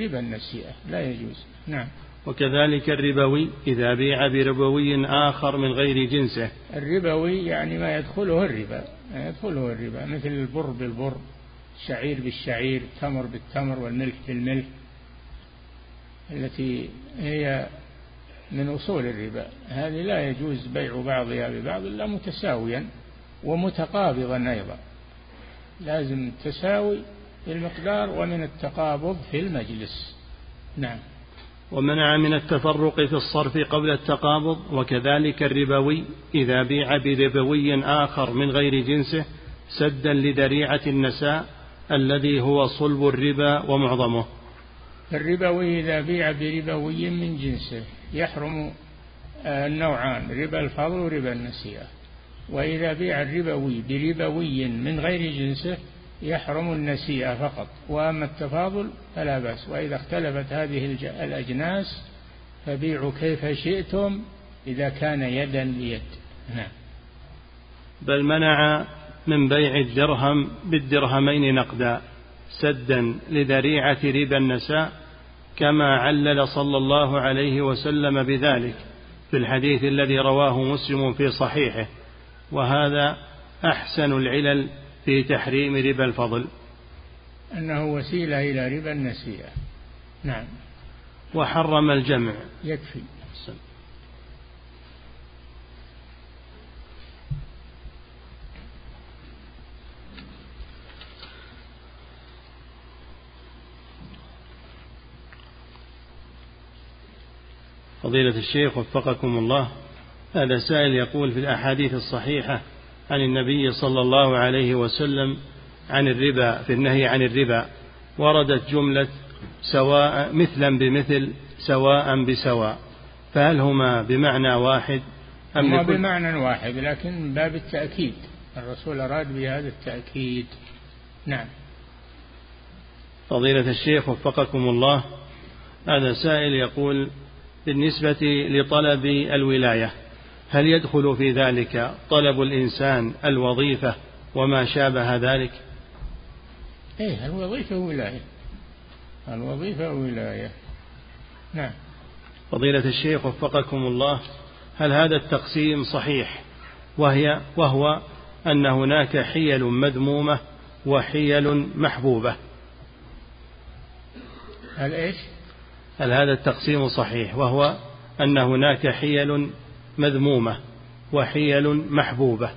ربا النسيئة لا يجوز. نعم. وكذلك الربوي إذا بيع بربوي آخر من غير جنسه. الربوي يعني ما يدخله الربا ما يدخله الربا مثل البر بالبر الشعير بالشعير التمر بالتمر والملح بالملح التي هي من أصول الربا. هذه لا يجوز بيع بعضها ببعض إلا متساويا ومتقابضا أيضا. لازم تساوي في المقدار ومن التقابض في المجلس. نعم. ومنع من التفرق في الصرف قبل التقابض وكذلك الربوي إذا بيع بربوي آخر من غير جنسه سدا لذريعة النساء الذي هو صلب الربا ومعظمه. الربوي إذا بيع بربوي من جنسه يحرم آه، النوعان ربا الفضل وربا النسيئة. وإذا بيع الربوي بربوي من غير جنسه يحرم النسيئة فقط وأما التفاضل فلا بأس. وإذا اختلفت هذه الأجناس فبيعوا كيف شئتم إذا كان يدا ليد. نعم. بل منع من بيع الدرهم بالدرهمين نقدا سدا لذريعة ربا النساء كما علل صلى الله عليه وسلم بذلك في الحديث الذي رواه مسلم في صحيحه. وهذا أحسن العلل في تحريم ربا الفضل. أنه وسيلة إلى ربا النسيئة. نعم. وحرم الجمع. يكفي. فضيلة الشيخ وفقكم الله هذا سائل يقول في الأحاديث الصحيحة عن النبي صلى الله عليه وسلم عن الربا في النهي عن الربا. وردت جملة سواء مثلا بمثل سواء بسواء. فهل هما بمعنى واحد أم هما بمعنى واحد لكن باب التأكيد. الرسول أراد بهذا التأكيد. نعم. فضيلة الشيخ وفقكم الله هذا سائل يقول بالنسبة لطلب الولاية هل يدخل في ذلك طلب الإنسان الوظيفة وما شابه ذلك؟ إيه الوظيفة ولاية. الوظيفة ولاية. نعم. فضيلة الشيخ وفقكم الله هل هذا التقسيم صحيح؟ وهي وهو أن هناك حيل مذمومة وحيل محبوبة. هل إيش؟ هل هذا التقسيم صحيح؟ وهو أن هناك حيل مذمومة وحيل محبوبة.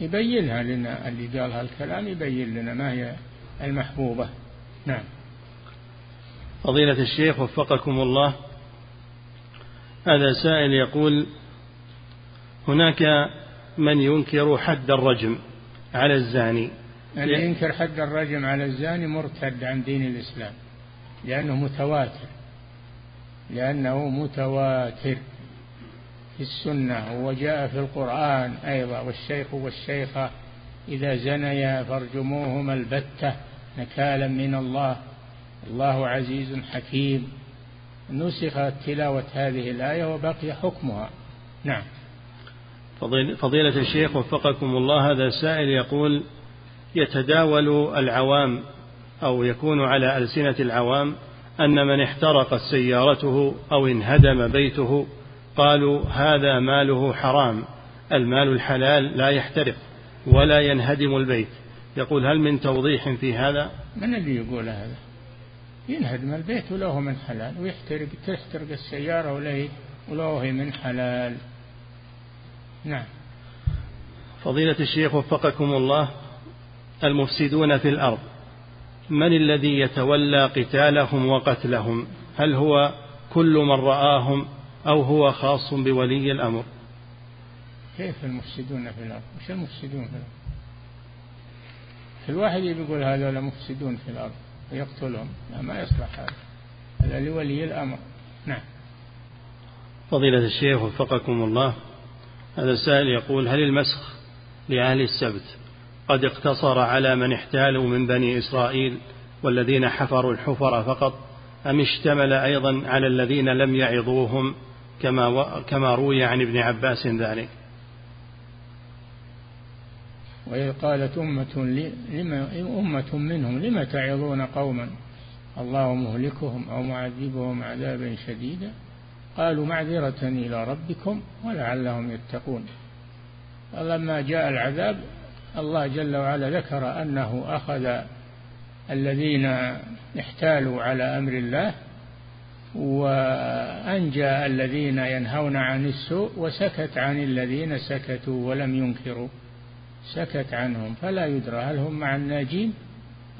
يبينها لنا اللي قال هالكلام يبين لنا ما هي المحبوبة. نعم. فضيلة الشيخ وفقكم الله هذا سائل يقول هناك من ينكر حد الرجم على الزاني؟ اللي ينكر حد الرجم على الزاني مرتد عن دين الإسلام لأنه متواتر لأنه متواتر. في السنة وجاء في القرآن أيضا والشيخ والشيخة إذا زنيا فارجموهما البتة نكالا من الله. الله عزيز حكيم. نسخت تلاوة هذه الآية وبقي حكمها. نعم. فضيلة الشيخ وفقكم الله هذا سائل يقول يتداول العوام أو يكون على ألسنة العوام أن من احترقت سيارته أو انهدم بيته قالوا هذا ماله حرام المال الحلال لا يحترق ولا ينهدم البيت. يقول هل من توضيح في هذا؟ من اللي يقول هذا؟ ينهدم البيت وله من حلال ويحترق تحترق السيارة وله وله من حلال. نعم. فضيلة الشيخ وفقكم الله المفسدون في الأرض من الذي يتولى قتالهم وقتلهم؟ هل هو كل من رآهم أو هو خاص بولي الأمر. كيف المفسدون في الأرض؟ وش المفسدون في الأرض؟ الواحد يقول هذول مفسدون في الأرض ويقتلهم. لا ما يصلح هذا. هذا لولي الأمر. نعم. فضيلة الشيخ وفقكم الله هذا السائل يقول هل المسخ لأهل السبت قد اقتصر على من احتالوا من بني إسرائيل والذين حفروا الحفر فقط أم اشتمل أيضا على الذين لم يعظوهم كما كما روي عن ابن عباس ذلك. وإذ قالت أمة لما أمة منهم لم تعظون قوما؟ الله مهلكهم أو معذبهم عذابا شديدا؟ قالوا معذرة إلى ربكم ولعلهم يتقون. فلما جاء العذاب الله جل وعلا ذكر أنه أخذ الذين احتالوا على أمر الله وأنجى الذين ينهون عن السوء وسكت عن الذين سكتوا ولم ينكروا. سكت عنهم. فلا يدرى هل هم مع الناجين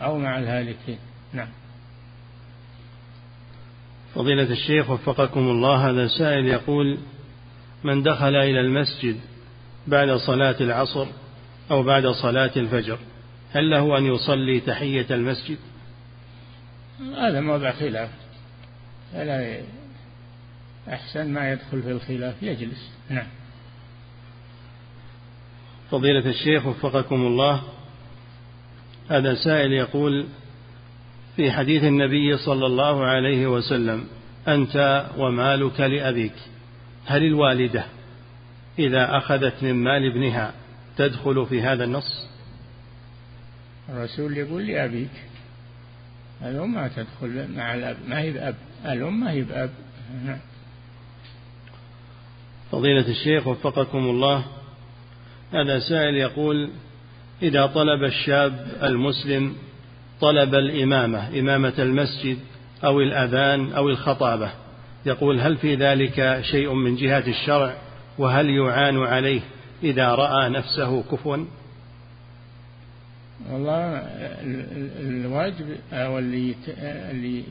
أو مع الهالكين. نعم. فضيلة الشيخ وفقكم الله هذا سائل يقول من دخل إلى المسجد بعد صلاة العصر أو بعد صلاة الفجر هل له أن يصلي تحية المسجد؟ هذا موضع خلاف. فلا أحسن ما يدخل في الخلاف يجلس. نعم. فضيلة الشيخ وفقكم الله هذا سائل يقول في حديث النبي صلى الله عليه وسلم أنت ومالك لأبيك هل الوالدة إذا أخذت من مال ابنها تدخل في هذا النص؟ الرسول يقول لأبيك الأم ما تدخل مع الأب ما هي بأب الأم ما هي بأب نعم فضيلة الشيخ وفقكم الله هذا سائل يقول إذا طلب الشاب المسلم طلب الإمامة إمامة المسجد أو الأذان أو الخطابة يقول هل في ذلك شيء من جهة الشرع؟ وهل يعان عليه إذا رأى نفسه كفوا؟ والله الواجب أو اللي اللي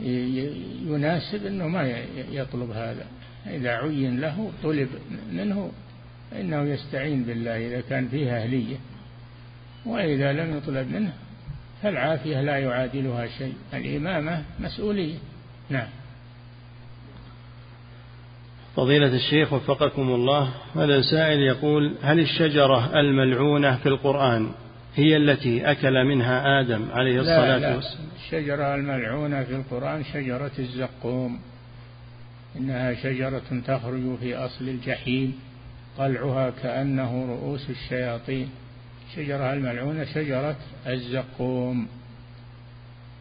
يناسب أنه ما يطلب هذا. إذا عين له طلب منه فإنه يستعين بالله إذا كان فيها أهلية. وإذا لم يطلب منه فالعافية لا يعادلها شيء. الإمامة مسؤولية. نعم. فضيلة الشيخ وفقكم الله هذا سائل يقول هل الشجرة الملعونة في القرآن هي التي أكل منها آدم عليه الصلاة لا والسلام. الشجرة الملعونة في القرآن شجرة الزقوم. إنها شجرة تخرج في أصل الجحيم طلعها كأنه رؤوس الشياطين. شجرة الملعونة شجرة الزقوم.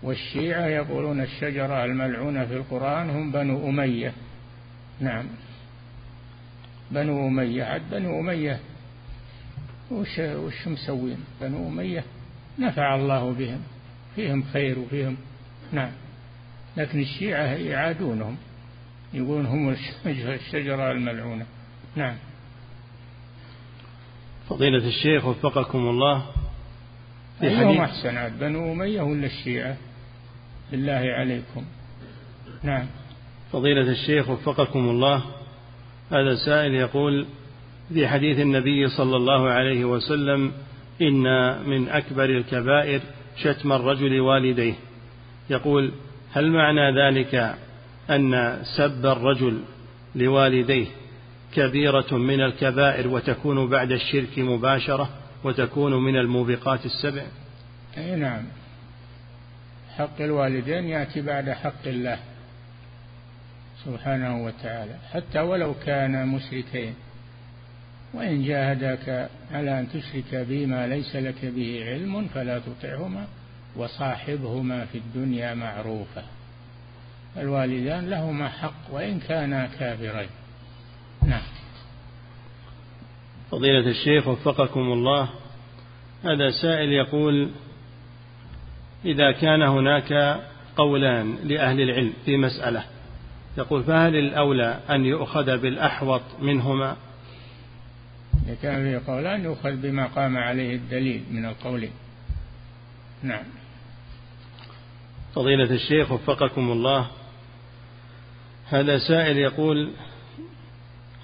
والشيعة يقولون الشجرة الملعونة في القرآن هم بنو أمية. نعم. بنو أمية عد بنو أمية وش, وش مسوين؟ بنو أمية. نفع الله بهم. فيهم خير وفيهم نعم. لكن الشيعة يعادونهم. يقولون هم الشجرة الملعونة. نعم. فضيلة الشيخ وفقكم الله. في أيهم أحسن؟ عاد بنو أمية ولا الشيعة؟ بالله عليكم. نعم. فضيلة الشيخ وفقكم الله. هذا سائل يقول في حديث النبي صلى الله عليه وسلم إن من أكبر الكبائر شتم الرجل والديه. يقول هل معنى ذلك أن سب الرجل لوالديه كبيرة من الكبائر وتكون بعد الشرك مباشرة وتكون من الموبقات السبع؟ أي نعم. حق الوالدين يأتي بعد حق الله سبحانه وتعالى حتى ولو كان مشركين. وإن جاهداك على أن تشرك بي ما ليس لك به علم فلا تطعهما وصاحبهما في الدنيا معروفا الوالدان لهما حق وإن كانا كافرين. نعم. فضيلة الشيخ وفقكم الله هذا سائل يقول إذا كان هناك قولان لأهل العلم في مسألة يقول فهل الأولى أن يؤخذ بالأحوط منهما؟ إذا كان فيه قولان يؤخذ بما قام عليه الدليل من القولين نعم. فضيلة الشيخ وفقكم الله هذا سائل يقول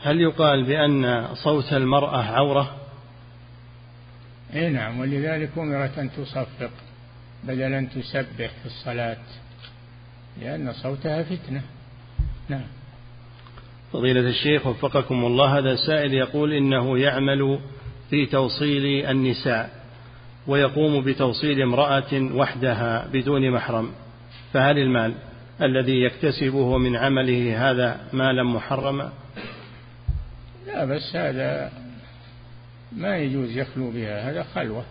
هل يقال بأن صوت المرأة عورة؟ اي نعم ولذلك أمرت أن تصفق بدل أن تسبح في الصلاة لأن صوتها فتنة. نعم. فضيلة الشيخ وفقكم الله هذا سائل يقول إنه يعمل في توصيل النساء ويقوم بتوصيل امرأة وحدها بدون محرم فهل المال الذي يكتسبه من عمله هذا مالا محرما؟ لا بس هذا ما يجوز يخلو بها هذا خلوة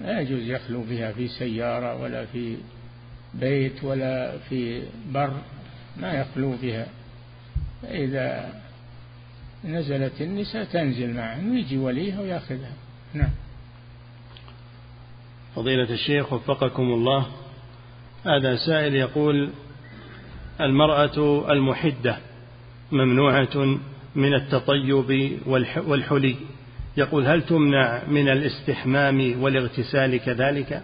لا يجوز يخلو بها في سيارة ولا في بيت ولا في بر ما يخلو بها. فإذا نزلت النساء تنزل معه ويجي وليها ويأخذها. نعم. فضيلة الشيخ وفقكم الله هذا سائل يقول المرأة المحدة ممنوعة من التطيب والحلي. يقول هل تمنع من الاستحمام والاغتسال كذلك؟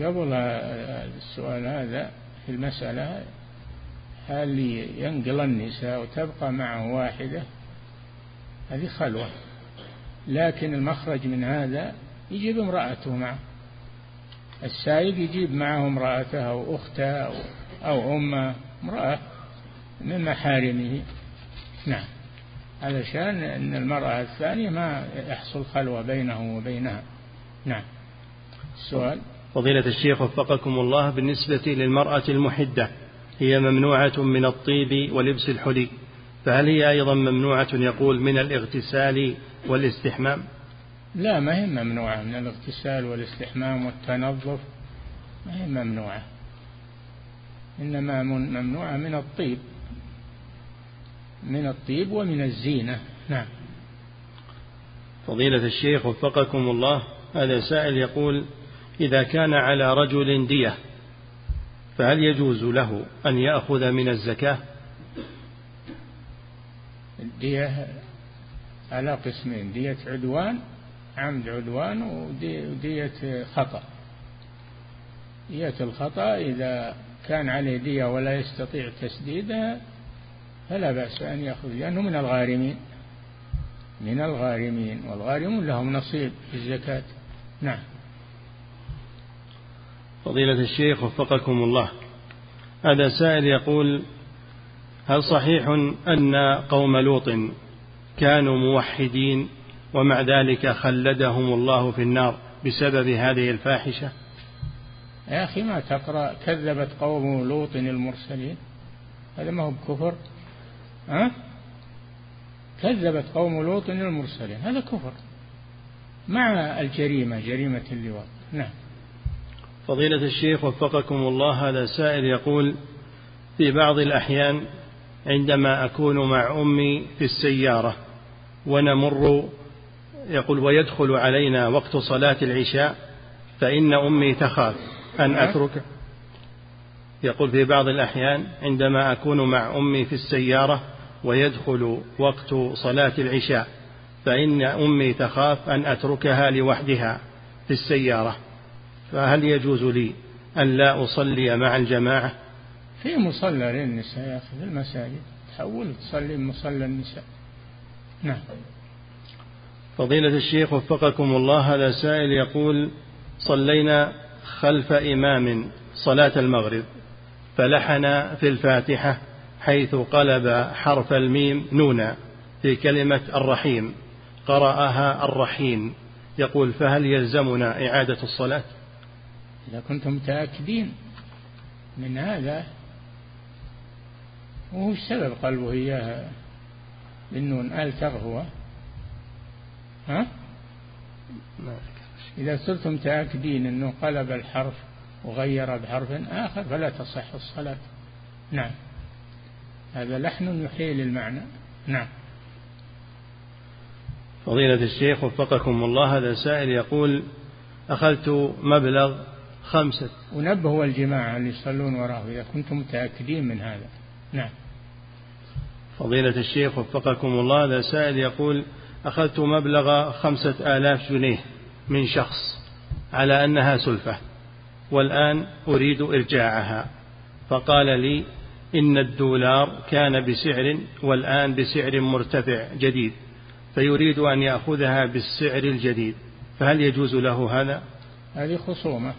قبل السؤال هذا في المسألة هل ينقل النساء وتبقى معه واحدة. هذه خلوة. لكن المخرج من هذا يجيب امرأته معه. السائق يجيب معه امرأته أو أخته أو, أو أمه امرأة من محارمه. نعم. علشان أن المرأة الثانية ما يحصل خلوة بينه وبينها. نعم. السؤال فضيلة الشيخ وفقكم الله بالنسبة للمرأة المحدة. هي ممنوعة من الطيب ولبس الحلي فهل هي أيضا ممنوعة يقول من الاغتسال والاستحمام؟ لا ما هي ممنوعة. من الاغتسال والاستحمام والتنظف ما هي ممنوعة. إنما ممنوعة من الطيب. من الطيب ومن الزينة. نعم. فضيلة الشيخ وفقكم الله هذا سائل يقول إذا كان على رجل دية فهل يجوز له أن يأخذ من الزكاة؟ الدية على قسمين دية عدوان عمد عدوان ودية خطأ. دية الخطأ إذا كان عليه دية ولا يستطيع تسديدها فلا بأس أن يأخذ لأنه من الغارمين. من الغارمين والغارمون لهم نصيب في الزكاة. نعم. فضيلة الشيخ وفقكم الله. هذا سائل يقول هل صحيح أن قوم لوط كانوا موحدين ومع ذلك خلدهم الله في النار بسبب هذه الفاحشة؟ يا أخي ما تقرأ كذبت قوم لوط المرسلين؟ هذا ما هو بكفر. ها؟ كذبت قوم لوط المرسلين هذا كفر. مع الجريمة جريمة اللواط. نعم. فضيلة الشيخ وفقكم الله هذا سائل يقول في بعض الأحيان عندما أكون مع أمي في السيارة ونمر يقول ويدخل علينا وقت صلاة العشاء فإن أمي تخاف أن أترك. يقول في بعض الأحيان عندما أكون مع أمي في السيارة ويدخل وقت صلاة العشاء فإن أمي تخاف أن أتركها لوحدها في السيارة. فهل يجوز لي أن لا أصلي مع الجماعة؟ في مصلى للنساء يا أخي في المساجد. تحول تصلي مصلى النساء. نعم. فضيلة الشيخ وفقكم الله هذا سائل يقول صلينا خلف إمام صلاة المغرب فلحن في الفاتحة حيث قلب حرف الميم نونا في كلمة الرحيم قرأها الرحيم. يقول فهل يلزمنا إعادة الصلاة؟ إذا كنتم متأكدين من هذا وهو السبب قلبه إياها بالنون آل تغهو. ها؟ إذا صرتم متأكدين أنه قلب الحرف وغير بحرف آخر فلا تصح الصلاة. نعم. هذا لحن يحيل المعنى. نعم. فضيلة الشيخ وفقكم الله هذا سائل يقول أخذت مبلغ خمسة. ونبهوا الجماعة اللي يصلون وراه إذا كنتم متأكدين من هذا. نعم. فضيلة الشيخ وفقكم الله هذا سائل يقول أخذت مبلغ خمسة آلاف جنيه من شخص على أنها سلفة والآن أريد إرجاعها. فقال لي إن الدولار كان بسعر والآن بسعر مرتفع جديد فيريد أن يأخذها بالسعر الجديد. فهل يجوز له هذا؟ هذه خصومة.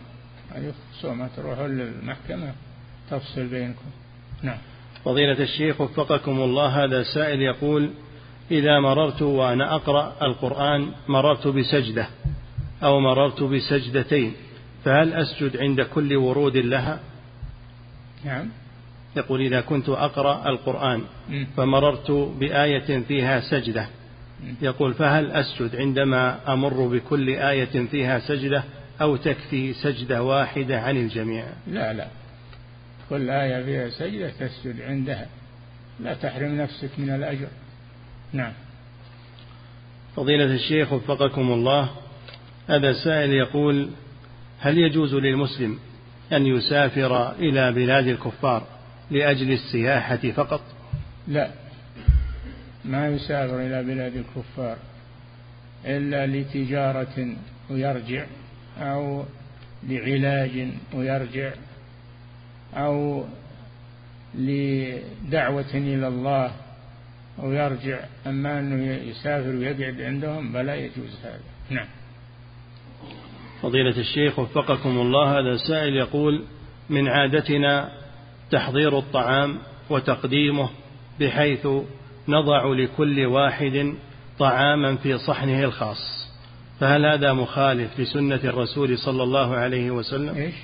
هذه خصومة تروحون للمحكمة تفصل بينكم. نعم. فضيلة الشيخ وفقكم الله هذا سائل يقول إذا مررت وأنا أقرأ القرآن مررت بسجدة أو مررت بسجدتين فهل أسجد عند كل ورود لها؟ نعم. يقول إذا كنت أقرأ القرآن فمررت بآية فيها سجدة. يقول فهل أسجد عندما أمر بكل آية فيها سجدة؟ أو تكفي سجدة واحدة عن الجميع. لا لا. كل آية فيها سجدة تسجد عندها. لا تحرم نفسك من الأجر. نعم. فضيلة الشيخ وفقكم الله هذا سائل يقول هل يجوز للمسلم أن يسافر إلى بلاد الكفار لأجل السياحة فقط؟ لا. ما يسافر إلى بلاد الكفار إلا أو لدعوة إلى الله أو يرجع أما أنه يسافر ويقعد عندهم فلا يجوز هذا. نعم. فضيلة الشيخ وفقكم الله هذا سائل يقول من عادتنا تحضير الطعام وتقديمه بحيث نضع لكل واحد طعاما في صحنه الخاص. فهل هذا مخالف لسنة الرسول صلى الله عليه وسلم؟ إيش؟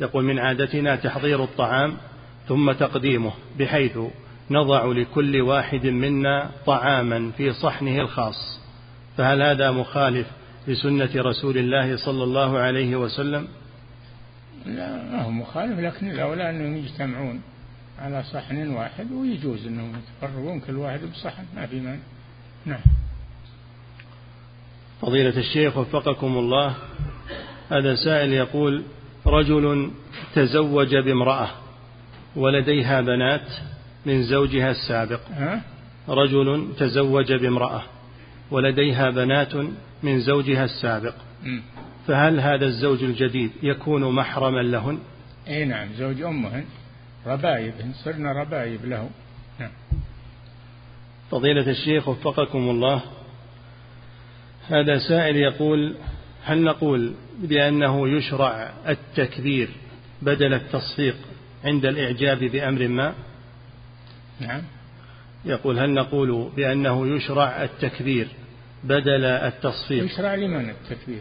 يقول من عادتنا تحضير الطعام ثم تقديمه بحيث نضع لكل واحد منا طعاما في صحنه الخاص. فهل هذا مخالف لسنة رسول الله صلى الله عليه وسلم؟ لا ما هو مخالف لكن الأولى أنهم يجتمعون على صحن واحد ويجوز أنهم يتفرغون كل واحد بصحن ما في مانع. نعم. فضيلة الشيخ وفقكم الله هذا سائل يقول رجل تزوج بامرأة ولديها بنات من زوجها السابق؟ رجل تزوج بامرأة ولديها بنات من زوجها السابق. فهل هذا الزوج الجديد يكون محرما لهن؟ إي نعم زوج أمهن ربايبهن صرنا ربايب له نعم. فضيلة الشيخ وفقكم الله هذا سائل يقول هل نقول بأنه يشرع التكبير بدل التصفيق عند الإعجاب بأمر ما؟ نعم. يقول هل نقول بأنه يشرع التكبير بدل التصفيق؟ يشرع لمن التكبير?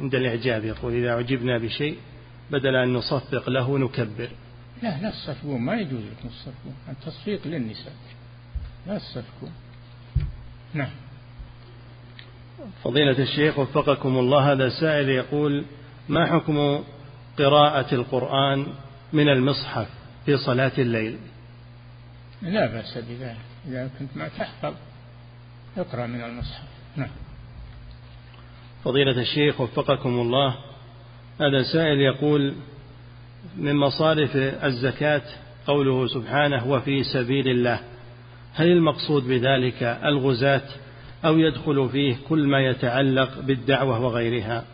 عند الإعجاب يقول إذا عجبنا بشيء بدل أن نصفق له نكبر. لا لا تصفقون ما يجوز لكم تصفقون التصفيق للنساء. لا تصفقون نعم. فضيلة الشيخ وفقكم الله هذا سائل يقول ما حكم قراءة القرآن من المصحف في صلاة الليل؟ لا بأس بذلك. إذا كنت ما تحفظ اقرأ من المصحف. نعم. فضيلة الشيخ وفقكم الله هذا سائل يقول من مصارف الزكاة قوله سبحانه وفي سبيل الله. هل المقصود بذلك الغزاة أو يدخل فيه كل ما يتعلق بالدعوة وغيرها؟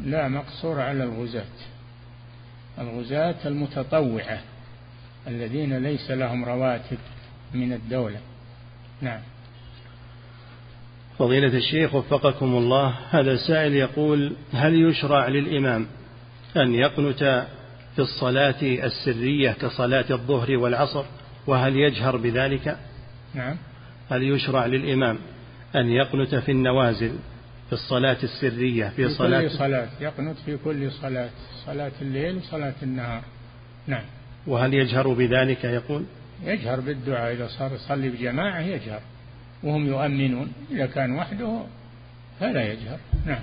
لا مقصور على الغزاة. الغزاة المتطوعة الذين ليس لهم رواتب من الدولة. نعم. فضيلة الشيخ وفقكم الله هذا سائل يقول هل يشرع للإمام أن يقنت في الصلاة السرية كصلاة الظهر والعصر وهل يجهر بذلك؟ نعم. هل يشرع للإمام أن يقنت في النوازل في الصلاة السرية في, في صلاة كل صلاة يقنت في كل صلاة صلاة الليل وصلاة النهار. نعم. وهل يجهر بذلك؟ يقول. يجهر بالدعاء إذا صار يصلي بجماعة يجهر وهم يؤمنون إذا كان وحده فلا يجهر. نعم.